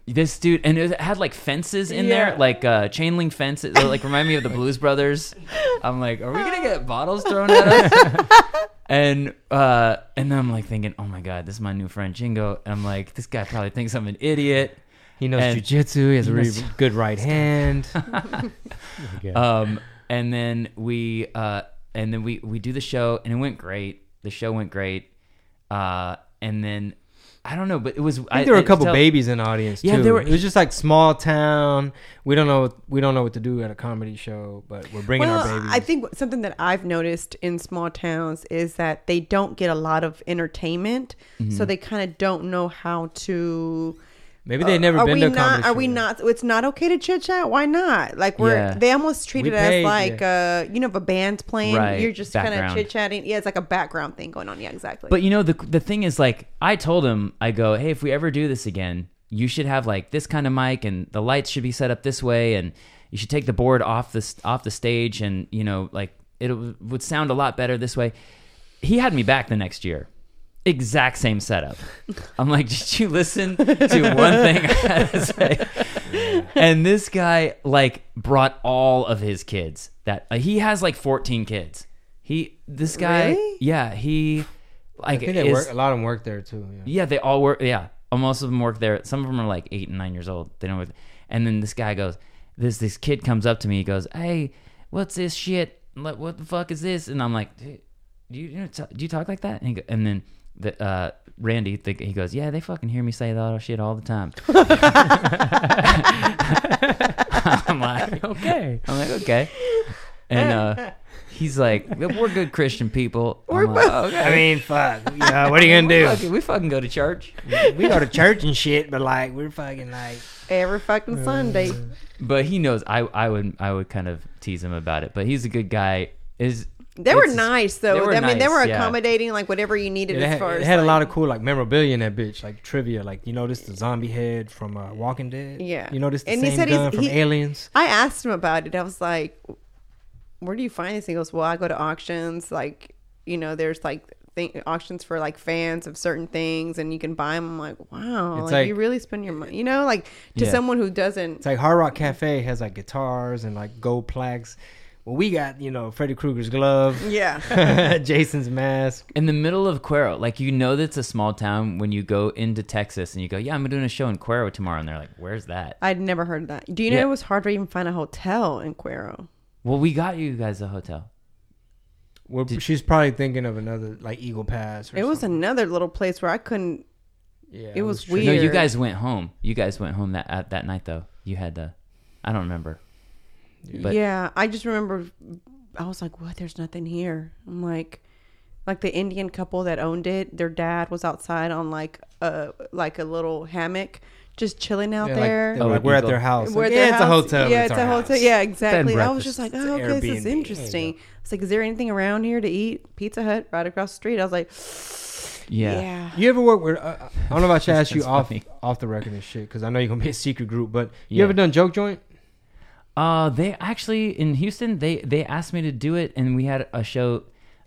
[SPEAKER 3] This dude, and it had like fences in
[SPEAKER 4] Yeah.
[SPEAKER 3] there, like uh, chain link fences, like remind me of the Blues Brothers. I'm like, are we gonna get bottles thrown at us? and uh, and then I'm like thinking, oh my god, this is my new friend Chingo. And I'm like, this guy probably thinks I'm an idiot.
[SPEAKER 2] He knows
[SPEAKER 3] And-
[SPEAKER 2] jujitsu. He has a really
[SPEAKER 3] knows-
[SPEAKER 2] good right hand.
[SPEAKER 3] Um, and then we uh, and then we we do the show, and it went great. The show went great. Uh, and then I don't know, but it was
[SPEAKER 2] I think there were a couple
[SPEAKER 3] tell-
[SPEAKER 2] babies in the audience
[SPEAKER 3] Yeah,
[SPEAKER 2] too.
[SPEAKER 3] there were-
[SPEAKER 2] It was just like small town. We don't know. We don't know what to do at a comedy show, but we're bringing
[SPEAKER 4] Well,
[SPEAKER 2] our babies.
[SPEAKER 4] I think something that I've noticed in small towns is that they don't get a lot of entertainment,
[SPEAKER 2] Mm-hmm.
[SPEAKER 4] so they kind of don't know how to.
[SPEAKER 2] Maybe they've never
[SPEAKER 4] are
[SPEAKER 2] been to a
[SPEAKER 4] not?
[SPEAKER 2] comedy
[SPEAKER 4] Are we not? It's not okay to chit chat. Why not? Like we're
[SPEAKER 3] Yeah.
[SPEAKER 4] they almost treat
[SPEAKER 2] We
[SPEAKER 4] it
[SPEAKER 2] paid,
[SPEAKER 4] as like uh you know if a band's playing,
[SPEAKER 3] Right,
[SPEAKER 4] you're just kind of
[SPEAKER 3] background.
[SPEAKER 4] chit chatting. Yeah, it's like a background thing going on. Yeah, exactly.
[SPEAKER 3] But you know the the thing is like I told him I go hey if we ever do this again you should have like this kind of mic and the lights should be set up this way and you should take the board off the off the stage and you know like it w- would sound a lot better this way. He had me back the next year. Exact same setup. I'm like, did you listen to one thing I had to say? And this guy like brought all of his kids. That uh, he has like 14 kids. He this guy,
[SPEAKER 4] Really?
[SPEAKER 3] yeah, he like I
[SPEAKER 2] think they
[SPEAKER 3] is-
[SPEAKER 2] work. A lot of them work there too. Yeah.
[SPEAKER 3] yeah, they all work. Yeah, most of them work there. Some of them are like eight and nine years old. They don't. Work. And then this guy goes, this this kid comes up to me. He goes, "Hey, what's this shit? What, what the fuck is this?" And I'm like, "Do you, you know, t- do you talk like that?" And, he go, and then the uh, Randy, the, he goes, "Yeah, they fucking hear me say that shit all the time." I'm like,
[SPEAKER 5] Okay.
[SPEAKER 3] I'm like, okay. And uh, he's like, "We're good Christian people." I'm
[SPEAKER 4] We're
[SPEAKER 3] like,
[SPEAKER 4] both-
[SPEAKER 3] okay.
[SPEAKER 2] I mean, fuck. Yeah, what are you gonna
[SPEAKER 3] Fuck it,
[SPEAKER 2] do?
[SPEAKER 3] we fucking go to church.
[SPEAKER 2] we go to church and shit, but like we're fucking like.
[SPEAKER 4] every fucking Sunday.
[SPEAKER 3] but he knows I I would I would kind of tease him about it. But he's a good guy. Is
[SPEAKER 4] They were nice though.
[SPEAKER 3] were
[SPEAKER 4] I mean, they
[SPEAKER 3] nice,
[SPEAKER 4] were
[SPEAKER 3] yeah.
[SPEAKER 4] accommodating like whatever you needed
[SPEAKER 2] It
[SPEAKER 4] as
[SPEAKER 2] had,
[SPEAKER 4] far as.
[SPEAKER 2] it had a lot of cool like memorabilia in that bitch, like trivia. Like you noticed the zombie head from uh, Walking Dead.
[SPEAKER 4] Yeah.
[SPEAKER 2] You noticed the
[SPEAKER 4] And he
[SPEAKER 2] same gun from
[SPEAKER 4] he-
[SPEAKER 2] Aliens.
[SPEAKER 4] I asked him about it. I was like, "Where do you find this?" He goes, "Well, I go to auctions. Like, you know, there's like th- auctions for like fans of certain things, and you can buy them." I'm like, "Wow, like,
[SPEAKER 2] like-
[SPEAKER 4] you really spend your money." You know, like to
[SPEAKER 3] Yeah.
[SPEAKER 4] someone who doesn't.
[SPEAKER 2] It's like Hard Rock Cafe has like guitars and like gold plaques. Well, we got you know Freddy Krueger's glove,
[SPEAKER 4] Yeah,
[SPEAKER 2] Jason's mask.
[SPEAKER 3] in the middle of Cuero. Like you know that's a small town when you go into Texas and you go, yeah, I'm doing a show in Cuero tomorrow, and they're like, where's that?
[SPEAKER 4] I'd never heard of that. Do you know
[SPEAKER 3] Yeah.
[SPEAKER 4] it was hard to even find a hotel in Cuero?
[SPEAKER 3] Well, we got you guys a hotel.
[SPEAKER 2] Well, she's probably thinking of another like Eagle Pass. Or
[SPEAKER 4] It was another little place where I couldn't.
[SPEAKER 2] Yeah,
[SPEAKER 4] it was
[SPEAKER 2] weird.
[SPEAKER 3] No, you guys went home. You guys went home that at that night though. You had the, I don't remember. But-
[SPEAKER 4] yeah, I just remember. I was like, "What? There's nothing here." I'm like, like the Indian couple that owned it. Their dad was outside on like a like a little hammock, just chilling out
[SPEAKER 2] Yeah,
[SPEAKER 4] there.
[SPEAKER 2] they're
[SPEAKER 3] Oh,
[SPEAKER 2] like, we're at their house.
[SPEAKER 4] We're
[SPEAKER 2] Like,
[SPEAKER 4] at
[SPEAKER 2] yeah,
[SPEAKER 4] their
[SPEAKER 2] it's a hotel.
[SPEAKER 4] Yeah,
[SPEAKER 2] but
[SPEAKER 4] it's,
[SPEAKER 2] our
[SPEAKER 4] a hotel.
[SPEAKER 2] house.
[SPEAKER 4] Yeah, exactly. I was just like, oh,
[SPEAKER 2] an
[SPEAKER 4] okay, this is
[SPEAKER 2] Airbnb. There you
[SPEAKER 4] interesting. It's like, is there anything around here to eat? Pizza Hut right across the street. I was like,
[SPEAKER 3] Yeah.
[SPEAKER 4] yeah.
[SPEAKER 2] You ever work with? Uh, I don't know if I should ask you off
[SPEAKER 3] funny.
[SPEAKER 2] off the record and shit because I know you're gonna be a secret group. But you
[SPEAKER 3] Yeah.
[SPEAKER 2] ever done joke joint?
[SPEAKER 3] Uh, they actually in Houston they they asked me to do it, and we had a show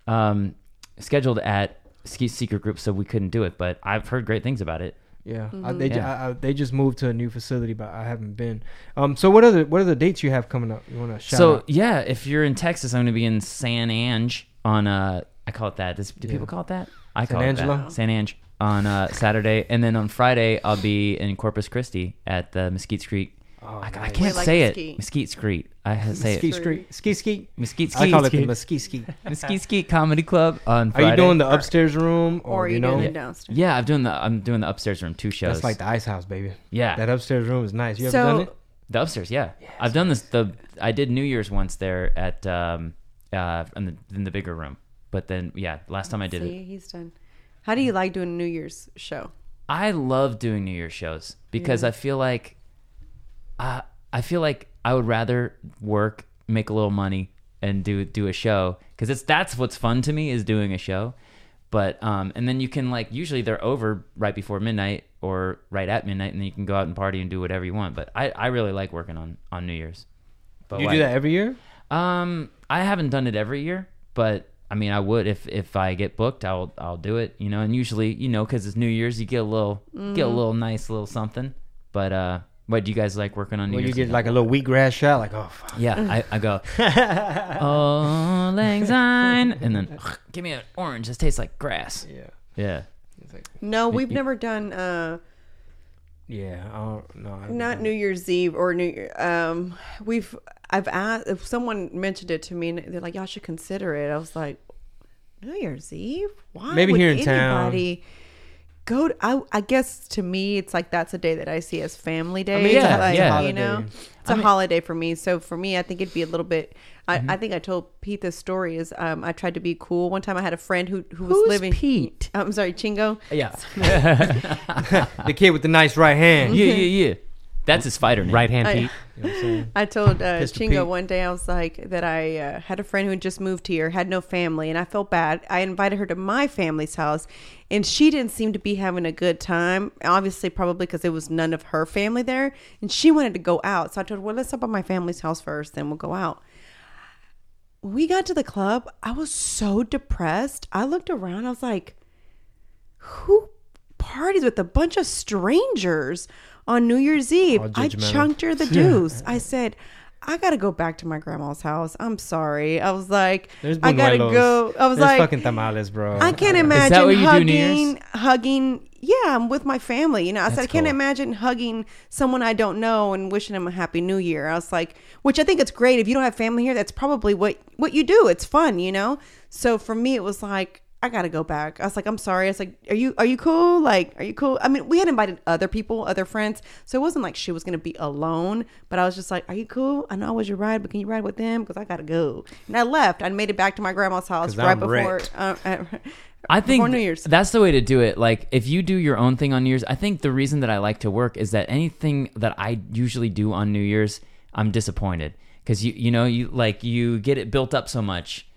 [SPEAKER 3] um scheduled at Ski Secret Group, so we couldn't do it. But I've heard great things about it.
[SPEAKER 2] Yeah,
[SPEAKER 4] Mm-hmm.
[SPEAKER 2] they ju-
[SPEAKER 3] Yeah.
[SPEAKER 2] I, I, they just moved to a new facility, but I haven't been. Um, so what are the what are the dates you have coming up? You want to shout out
[SPEAKER 3] so
[SPEAKER 2] out?
[SPEAKER 3] yeah, if you're in Texas, I'm going to be in San Ange on uh I call it that. Does, do
[SPEAKER 2] Yeah.
[SPEAKER 3] people call it that? I
[SPEAKER 2] San
[SPEAKER 3] call it
[SPEAKER 2] Angelo?
[SPEAKER 3] that. San Ange on uh, Saturday, and then on Friday I'll be in Corpus Christi at the Mesquite Street.
[SPEAKER 2] Oh,
[SPEAKER 3] I, I can't
[SPEAKER 4] like
[SPEAKER 3] say
[SPEAKER 4] Mesquite.
[SPEAKER 3] it. Mesquite Street. I ha- say
[SPEAKER 2] Ski
[SPEAKER 3] it.
[SPEAKER 2] Street, ski ski.
[SPEAKER 3] Mesquite
[SPEAKER 2] I
[SPEAKER 3] Street.
[SPEAKER 2] call it the Mesquite ski.
[SPEAKER 3] Mesquite Street Comedy Club on Friday.
[SPEAKER 2] Are you doing the upstairs room or,
[SPEAKER 4] Or
[SPEAKER 2] you
[SPEAKER 4] you
[SPEAKER 2] know?
[SPEAKER 4] doing it downstairs?
[SPEAKER 3] Yeah, I'm doing the I'm doing the upstairs room two shows.
[SPEAKER 2] That's like the ice house, baby.
[SPEAKER 3] yeah,
[SPEAKER 2] That upstairs room is nice. You ever
[SPEAKER 4] So-
[SPEAKER 2] done it?
[SPEAKER 3] the upstairs. Yeah, I've done this. The I did New Year's once there at um uh in the in the bigger room, but then yeah, last time I did it,
[SPEAKER 4] he's done. How do you like doing a New Year's show?
[SPEAKER 3] I love doing New Year's shows because I feel like, uh, I feel like I would rather work, make a little money, and do do a show because it's that's what's fun to me is doing a show. But um, and then you can like usually they're over right before midnight or right at midnight, and then you can go out and party and do whatever you want. But I, I really like working on on New Year's. But
[SPEAKER 2] You
[SPEAKER 3] like-
[SPEAKER 2] do that every year?
[SPEAKER 3] Um, I haven't done it every year, but I mean, I would if if I get booked, I'll I'll do it. You know, and usually, you know, because it's New Year's, you get a little get a little nice little something. But uh, what do you guys like working on New
[SPEAKER 2] Where you get like a little wheatgrass shot, like oh, fuck.
[SPEAKER 3] yeah, I, I go, oh, lang syne, and then give me an orange. This tastes like grass.
[SPEAKER 2] yeah,
[SPEAKER 3] Yeah.
[SPEAKER 2] like
[SPEAKER 4] No, we've never done uh
[SPEAKER 2] yeah. I don't know. I
[SPEAKER 4] not New Year's Eve or New Year. Um, we've I've asked if someone mentioned it to me and they're like, y'all should consider it. I was like, New Year's Eve? Why?
[SPEAKER 2] Maybe
[SPEAKER 4] would
[SPEAKER 2] here in town.
[SPEAKER 4] Anybody Go. To, I I guess to me, it's like that's a day that I see as family day.
[SPEAKER 2] mean,
[SPEAKER 3] yeah,
[SPEAKER 4] like,
[SPEAKER 3] yeah.
[SPEAKER 4] you know,
[SPEAKER 2] Holiday.
[SPEAKER 4] it's a holiday for me. So for me, I think it'd be a little bit. I, I think I told Pete this story. Is um, I tried to be cool. One time, I had a friend who who was
[SPEAKER 3] Who's
[SPEAKER 4] living.
[SPEAKER 3] Pete?
[SPEAKER 4] I'm sorry, Chingo.
[SPEAKER 3] Yeah.
[SPEAKER 2] the kid with the nice right hand.
[SPEAKER 3] yeah, yeah, yeah. That's his fighter name.
[SPEAKER 5] Right hand
[SPEAKER 4] I-
[SPEAKER 5] Pete.
[SPEAKER 2] You know what I'm saying?
[SPEAKER 4] I told uh,
[SPEAKER 2] Pistol
[SPEAKER 4] Chingo
[SPEAKER 2] Pete.
[SPEAKER 4] one day I was like that I uh, had a friend who had just moved here, had no family, and I felt bad. I invited her to my family's house, and she didn't seem to be having a good time. Obviously, probably because it was none of her family there, and she wanted to go out. So I told her, "Well, let's stop at my family's house first, then we'll go out." We got to the club, I was so depressed. I looked around. I was like, "Who parties with a bunch of strangers on New Year's Eve?"
[SPEAKER 2] All
[SPEAKER 4] I
[SPEAKER 2] judgmental.
[SPEAKER 4] chunked her the deuce. I said, I gotta go back to my grandma's house. I'm sorry. I was like, I gotta go. I was
[SPEAKER 2] There's
[SPEAKER 4] like,
[SPEAKER 2] fucking tamales, bro.
[SPEAKER 4] I can't imagine
[SPEAKER 3] what you do
[SPEAKER 4] hugging, hugging. Yeah, I'm with my family. You know, I said I can't
[SPEAKER 3] cool.
[SPEAKER 4] imagine hugging someone I don't know and wishing them a happy New Year. I was like, which I think it's great. If you don't have family here, that's probably what what you do. It's fun, you know. So for me, it was like I gotta go back. I was like, I'm sorry. I was like, are you are you cool? Like, are you cool? I mean, we had invited other people, other friends, so it wasn't like she was gonna be alone. But I was just like, are you cool? I know I was your ride, but can you ride with them? Because I gotta go. And I left. I made it back to my grandma's house right
[SPEAKER 2] I'm
[SPEAKER 4] before. Uh, uh,
[SPEAKER 3] I think
[SPEAKER 4] before New Year's.
[SPEAKER 3] that's the way to do it. Like if you do your own thing on New Year's, I think the reason that I like to work is that anything that I usually do on New Year's, I'm disappointed because you you know you like you get it built up so much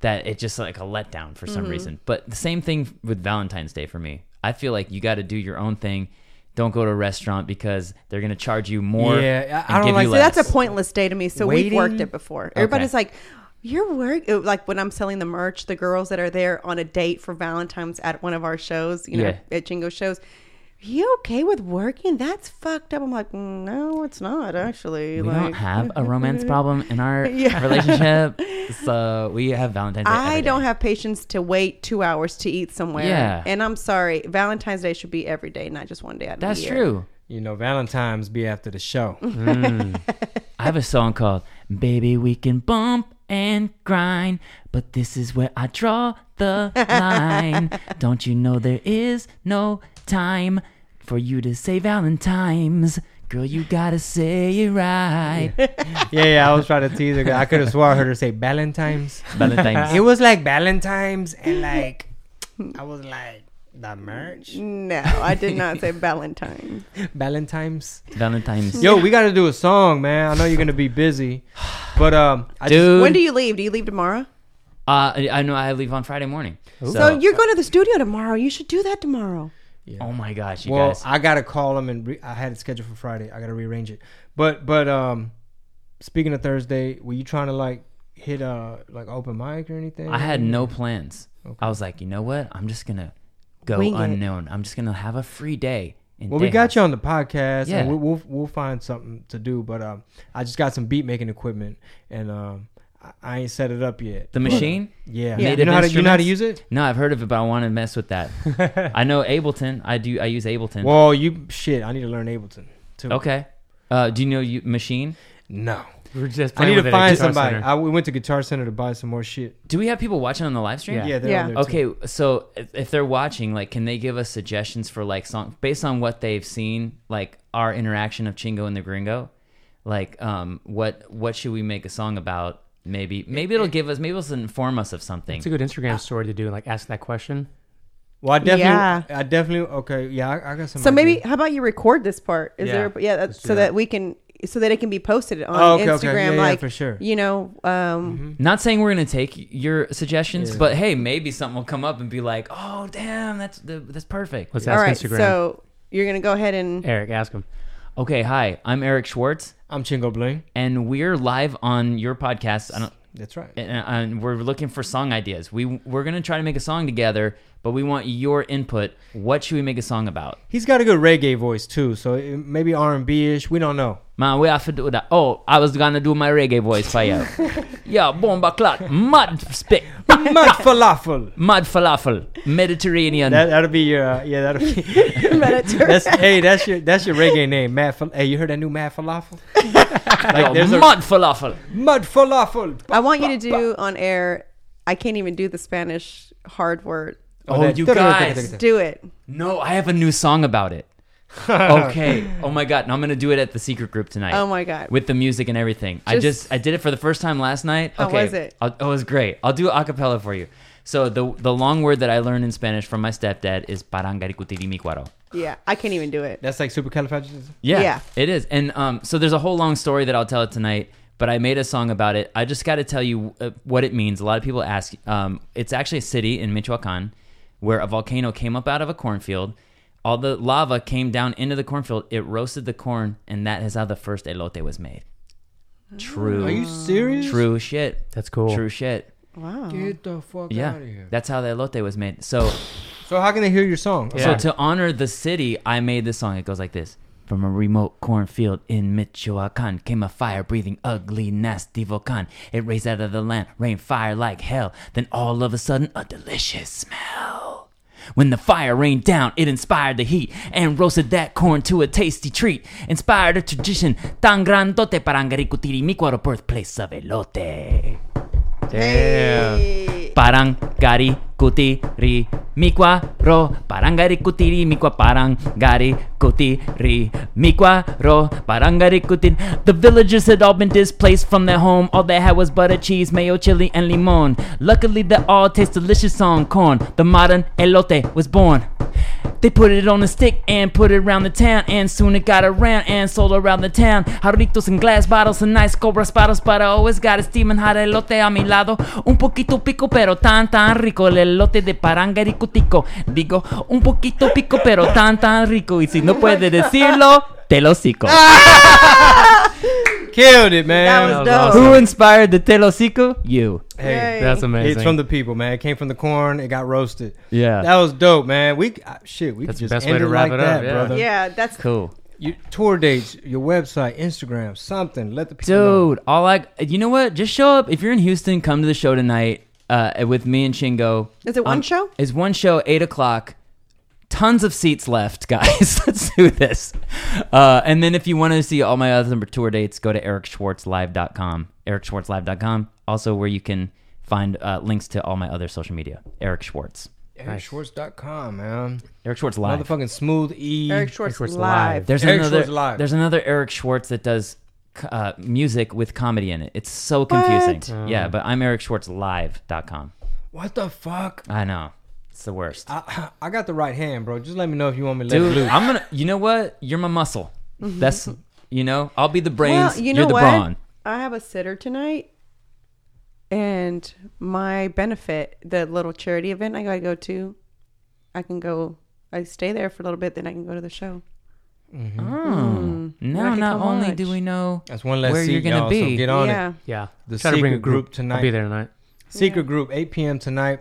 [SPEAKER 3] that it's just like a letdown for
[SPEAKER 4] Mm-hmm.
[SPEAKER 3] some reason. But the same thing with Valentine's Day for me. I feel like you got to do your own thing. Don't go to a restaurant because they're gonna charge you more.
[SPEAKER 2] Yeah, I- I don't
[SPEAKER 3] give
[SPEAKER 2] like-
[SPEAKER 3] you
[SPEAKER 4] So that's a pointless day to me. So we've worked it before. Everybody's like, "You're work." Like when I'm selling the merch, the girls that are there on a date for Valentine's at one of our shows, you know,
[SPEAKER 3] Yeah.
[SPEAKER 4] at Chingo shows. You okay with working? That's fucked up. I'm like, "Mm, no, it's not actually.
[SPEAKER 3] We
[SPEAKER 4] like,
[SPEAKER 3] don't have a romance problem in our
[SPEAKER 4] Yeah.
[SPEAKER 3] relationship, so we have Valentine's Day.
[SPEAKER 4] I don't
[SPEAKER 3] day.
[SPEAKER 4] have patience to wait two hours to eat somewhere.
[SPEAKER 3] Yeah.
[SPEAKER 4] And I'm sorry, Valentine's Day should be every day, not just one day out of
[SPEAKER 3] That's
[SPEAKER 4] the year.
[SPEAKER 3] true.
[SPEAKER 2] You know, Valentine's be after the show.
[SPEAKER 3] I have a song called Baby We Can Bump and Grind, but this is where I draw the line. Don't you know there is no time for you to say Valentine's? Girl, you gotta say it right.
[SPEAKER 2] yeah, yeah. I was trying to tease her. I could have swore I heard her say Valentine's.
[SPEAKER 3] Valentine's.
[SPEAKER 2] It was like Valentine's, and like I was like the merch.
[SPEAKER 4] No, I did not say Valentine's.
[SPEAKER 2] Valentine's.
[SPEAKER 3] Valentine's.
[SPEAKER 2] Yo, we got to do a song, man. I know you're gonna be busy, but um, I
[SPEAKER 3] Dude.
[SPEAKER 4] When do you leave? Do you leave tomorrow?
[SPEAKER 3] Uh, I I know I leave on Friday morning.
[SPEAKER 4] So, you're going to the studio tomorrow. You should do that tomorrow.
[SPEAKER 2] Just,
[SPEAKER 3] Oh my gosh, you
[SPEAKER 2] well,
[SPEAKER 3] guys.
[SPEAKER 2] I gotta call them and re- I had it scheduled for Friday. I gotta rearrange it. But but um, speaking of Thursday, were you trying to like hit a like open mic or anything?
[SPEAKER 3] I had no plans. I was like, you know what? I'm just gonna go
[SPEAKER 4] Wing it.
[SPEAKER 3] unknown. I'm just gonna have a free day in
[SPEAKER 2] Well, we got
[SPEAKER 3] Tejas.
[SPEAKER 2] you on the podcast,
[SPEAKER 3] Yeah.
[SPEAKER 2] and we'll, we'll we'll find something to do. But um, I just got some beat making equipment, and um, I, I ain't set it up yet.
[SPEAKER 3] The machine?
[SPEAKER 2] Yeah,
[SPEAKER 3] Yeah.
[SPEAKER 2] you know how to you know how to use it.
[SPEAKER 3] No, I've heard of it, but I want to mess with that. I know Ableton. I do. I use Ableton.
[SPEAKER 2] Well, you shit. I need to learn Ableton too.
[SPEAKER 3] okay. Uh, do you know you machine?
[SPEAKER 2] No,
[SPEAKER 5] We We're just
[SPEAKER 2] I need
[SPEAKER 5] with
[SPEAKER 2] to find somebody.
[SPEAKER 5] Center.
[SPEAKER 2] I, we went to Guitar Center to buy some more shit.
[SPEAKER 3] Do we have people watching on the live stream?
[SPEAKER 5] Yeah.
[SPEAKER 2] Yeah, they're
[SPEAKER 4] Yeah.
[SPEAKER 2] on there too.
[SPEAKER 3] Okay, so if if they're watching, like, can they give us suggestions for like song based on what they've seen, like our interaction of Chingo and the Gringo? Like, um, what what should we make a song about? Maybe maybe it'll give us maybe it'll inform us of something.
[SPEAKER 5] It's a good Instagram story to do, like ask that question.
[SPEAKER 2] Well, I definitely,
[SPEAKER 4] Yeah.
[SPEAKER 2] I definitely. Okay, yeah, I, I got some.
[SPEAKER 4] So maybe how about you record this part? Is
[SPEAKER 5] Yeah,
[SPEAKER 4] there yeah, that, so
[SPEAKER 5] that.
[SPEAKER 4] that we can so that it can be posted on
[SPEAKER 2] Oh, okay, okay.
[SPEAKER 4] Instagram
[SPEAKER 2] Yeah, yeah,
[SPEAKER 4] like
[SPEAKER 2] for sure.
[SPEAKER 4] You know, um
[SPEAKER 3] Not saying we're gonna take your suggestions,
[SPEAKER 2] Yeah.
[SPEAKER 3] but hey, maybe something will come up and be like, "Oh, damn, that's the, that's perfect."
[SPEAKER 5] Let's
[SPEAKER 4] all
[SPEAKER 5] ask
[SPEAKER 4] right.
[SPEAKER 5] Instagram.
[SPEAKER 4] So you're going to go ahead and
[SPEAKER 5] Eric, ask him.
[SPEAKER 3] Okay, hi, I'm Eric Schwartz,
[SPEAKER 2] I'm Chingo Bling.
[SPEAKER 3] and we're live on your podcast. I don't,
[SPEAKER 2] That's right.
[SPEAKER 3] and, and we're looking for song ideas. We we're gonna try to make a song together, but we want your input. What should we make a song about?
[SPEAKER 2] He's got a good reggae voice too, so it, maybe R and B ish. We don't know.
[SPEAKER 3] Man, we have to do that. Oh, I was gonna do my reggae voice for you. yeah, bomba clot, mud spit,
[SPEAKER 2] Mud falafel.
[SPEAKER 3] mud falafel, Mediterranean.
[SPEAKER 2] That that'll be your uh, yeah. That'll be.
[SPEAKER 4] Mediterranean.
[SPEAKER 2] that's hey. That's your that's your reggae name, Matt. Fal- hey, you heard that new Matt falafel? like
[SPEAKER 3] Yo,
[SPEAKER 2] there's a
[SPEAKER 3] mud falafel.
[SPEAKER 2] mud falafel.
[SPEAKER 4] I want you to do on air. I can't even do the Spanish hard word.
[SPEAKER 3] Oh,
[SPEAKER 2] that-
[SPEAKER 3] you guys.
[SPEAKER 4] Do it.
[SPEAKER 3] No, I have a new song about it. okay. Oh my god. No, I'm gonna do it at the secret group tonight.
[SPEAKER 4] Oh my god.
[SPEAKER 3] With the music and everything. I
[SPEAKER 4] Just-
[SPEAKER 3] just I did it for the first time last night.
[SPEAKER 4] How
[SPEAKER 3] okay.
[SPEAKER 4] was it?
[SPEAKER 3] I'll, oh, it was great. I'll do a cappella for you. So the the long word that I learned in Spanish from my stepdad is parangaricutirimícuaro.
[SPEAKER 4] Yeah, I can't even do it.
[SPEAKER 2] That's like supercalifragilistic.
[SPEAKER 3] Yeah,
[SPEAKER 4] Yeah.
[SPEAKER 3] it is. And um, so there's a whole long story that I'll tell it tonight. But I made a song about it. I just got to tell you uh, what it means. A lot of people ask. Um, it's actually a city in Michoacan where a volcano came up out of a cornfield. All the lava came down into the cornfield. It roasted the corn, and that is how the first elote was made. True.
[SPEAKER 2] Are you serious?
[SPEAKER 3] True shit.
[SPEAKER 5] That's cool.
[SPEAKER 3] True shit.
[SPEAKER 4] Wow.
[SPEAKER 2] Get the fuck
[SPEAKER 3] Yeah,
[SPEAKER 2] out of here.
[SPEAKER 3] that's how the elote was made. So
[SPEAKER 2] So how can they hear your song?
[SPEAKER 5] Yeah.
[SPEAKER 3] So to honor the city, I made this song. It goes like this. From a remote cornfield in Michoacan came a fire-breathing, ugly, nasty volcan. It raised out of the land, rained fire like hell. Then all of a sudden, a delicious smell. When the fire rained down, it inspired the heat and roasted that corn to a tasty treat. Inspired a tradition tan grandote parangaricutiri micuaro birthplace of elote.
[SPEAKER 5] Damn.
[SPEAKER 4] Hey.
[SPEAKER 3] Parangari kutiri mikwa ro parangari kutiri mikwa parangari kutiri mikwa ro parangari kutir The villagers had all been displaced from their home All they had was butter, cheese, mayo, chili, and limon Luckily they all taste delicious on corn The modern elote was born they put it on a stick and put it around the town, and soon it got around and sold around the town. Jarritos in glass bottles and nice cobra bottles, but I always got a steaming hot elote a mi lado. Un poquito pico, pero tan tan rico. El elote de paranga parangaricutico. Digo, un poquito pico, pero tan tan rico. Y si no puede decirlo, te lo cico.
[SPEAKER 2] Killed it, man.
[SPEAKER 4] That was dope.
[SPEAKER 3] Who inspired the te lo cico? You.
[SPEAKER 2] Hey,
[SPEAKER 4] Yay.
[SPEAKER 5] That's amazing.
[SPEAKER 2] it's from the people, man. It came from the corn. It got roasted.
[SPEAKER 3] Yeah.
[SPEAKER 2] That was dope, man. We uh, shit. We
[SPEAKER 5] That's
[SPEAKER 2] could
[SPEAKER 5] the
[SPEAKER 2] just
[SPEAKER 5] best way
[SPEAKER 2] end
[SPEAKER 5] to
[SPEAKER 2] it
[SPEAKER 5] wrap
[SPEAKER 2] like
[SPEAKER 5] it up,
[SPEAKER 2] that,
[SPEAKER 5] yeah.
[SPEAKER 2] brother.
[SPEAKER 4] Yeah, that's
[SPEAKER 3] cool.
[SPEAKER 2] Your tour dates, your website, Instagram, something. Let the people know.
[SPEAKER 3] Dude, all I you know what? Just show up. If you're in Houston, come to the show tonight uh, with me and Chingo.
[SPEAKER 4] Is it one
[SPEAKER 3] Um,
[SPEAKER 4] show?
[SPEAKER 3] Is one show, eight o'clock. Tons of seats left, guys. Let's do this. Uh, and then if you want to see all my other tour dates, go to ericschwartzlive.com. ericschwartzlive.com. Also, where you can find uh, links to all my other social media. Eric Schwartz.
[SPEAKER 2] EricSchwartz.com, man.
[SPEAKER 3] Eric Schwartz Live.
[SPEAKER 2] Motherfucking smooth E.
[SPEAKER 4] Eric Schwartz,
[SPEAKER 5] Schwartz
[SPEAKER 4] live.
[SPEAKER 5] Live.
[SPEAKER 3] There's
[SPEAKER 2] Eric
[SPEAKER 3] another.
[SPEAKER 2] Schwartz Live.
[SPEAKER 3] There's another Eric Schwartz that does uh, music with comedy in it. It's so confusing.
[SPEAKER 5] What?
[SPEAKER 3] Yeah, but I'm Eric Schwartz ericschwartzlive.com.
[SPEAKER 2] What the fuck?
[SPEAKER 3] I know. It's the worst.
[SPEAKER 2] I, I got the right hand, bro. Just let me know if you want me to let it
[SPEAKER 3] Dude,
[SPEAKER 2] loose.
[SPEAKER 3] I'm gonna. You know what? You're my muscle. That's. You know, I'll be the brains.
[SPEAKER 4] Well, you know
[SPEAKER 3] are the
[SPEAKER 4] what?
[SPEAKER 3] brawn.
[SPEAKER 4] I have a sitter tonight, and my benefit, the little charity event I gotta go to, I can go. I stay there for a little bit, then I can go to the show.
[SPEAKER 3] Oh,
[SPEAKER 4] Mm. I
[SPEAKER 3] now not only
[SPEAKER 4] watch.
[SPEAKER 3] do we know
[SPEAKER 2] That's one less
[SPEAKER 3] where
[SPEAKER 2] seat,
[SPEAKER 3] you're gonna be.
[SPEAKER 2] So get on
[SPEAKER 4] yeah,
[SPEAKER 2] it.
[SPEAKER 5] Yeah.
[SPEAKER 2] The
[SPEAKER 5] Try to bring a
[SPEAKER 2] secret
[SPEAKER 5] group
[SPEAKER 2] group tonight.
[SPEAKER 5] I'll be there tonight.
[SPEAKER 2] Secret group, 8 p.m. tonight.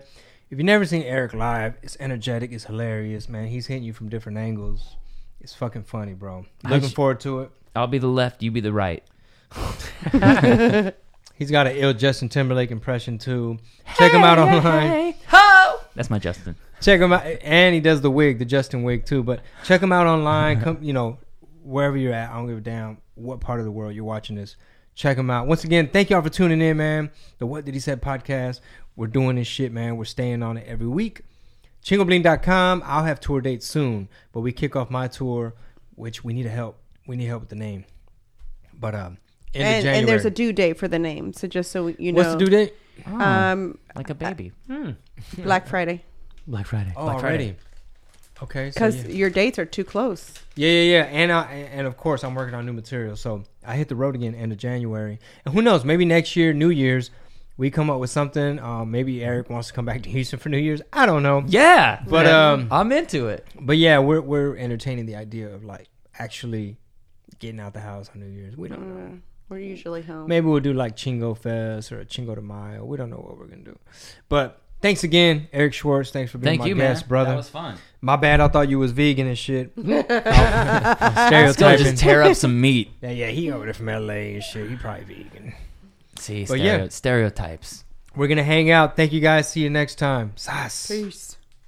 [SPEAKER 2] If you've never seen Eric live, it's energetic, it's hilarious, man. He's hitting you from different angles. It's fucking funny, bro. Looking
[SPEAKER 3] j-
[SPEAKER 2] forward to it.
[SPEAKER 3] I'll be the left, you be the right.
[SPEAKER 2] He's got an ill Justin Timberlake impression too. Check him out online.
[SPEAKER 3] Ho That's my Justin.
[SPEAKER 2] Check him out, and he does the wig, the Justin wig too. But check him out online. Come, you know, wherever you're at. I don't give a damn what part of the world you're watching this. Check him out. Once again, thank y'all for tuning in, man. The What Did He Said podcast. We're doing this shit, man. We're staying on it every week. Chingobling.com. I'll have tour dates soon, but we kick off my tour, which we need a help. We need help with the name. But um, end of
[SPEAKER 4] and,
[SPEAKER 2] January.
[SPEAKER 4] and there's a due date for the name. So just so you know,
[SPEAKER 2] What's the due date?
[SPEAKER 4] Um,
[SPEAKER 3] Like a baby.
[SPEAKER 4] Black Friday,
[SPEAKER 5] Black Friday.
[SPEAKER 2] Oh,
[SPEAKER 3] Black
[SPEAKER 2] already.
[SPEAKER 3] Friday.
[SPEAKER 2] Okay. So
[SPEAKER 4] because
[SPEAKER 2] yeah.
[SPEAKER 4] your dates are too close.
[SPEAKER 2] Yeah, yeah, yeah, and I, and of course I'm working on new material, so I hit the road again end of January, and who knows, maybe next year, New Year's, we come up with something. Um, maybe Eric wants to come back to Houston for New Year's. I don't know,
[SPEAKER 3] Yeah.
[SPEAKER 2] but um,
[SPEAKER 3] I'm into it.
[SPEAKER 2] but yeah, we're we're entertaining the idea of like actually getting out the house on New Year's. We don't know.
[SPEAKER 4] Uh, we're usually home.
[SPEAKER 2] Maybe we'll do like Chingo Fest or a Chingo de Mayo. We don't know what we're gonna do, but. Thanks again, Eric Schwartz. Thanks for being
[SPEAKER 3] Thank
[SPEAKER 2] my
[SPEAKER 3] you,
[SPEAKER 2] guest,
[SPEAKER 3] man.
[SPEAKER 2] brother.
[SPEAKER 3] That was fun.
[SPEAKER 2] My bad. I thought you was vegan and shit.
[SPEAKER 3] Let's go
[SPEAKER 2] Stereotyping.
[SPEAKER 3] just tear up some meat.
[SPEAKER 2] Yeah, yeah, he over there from LA and shit. He probably vegan.
[SPEAKER 3] See,
[SPEAKER 2] But
[SPEAKER 3] stereo-
[SPEAKER 2] yeah.
[SPEAKER 3] stereotypes.
[SPEAKER 2] We're gonna hang out. Thank you guys. See you next time. Sas.
[SPEAKER 4] Peace.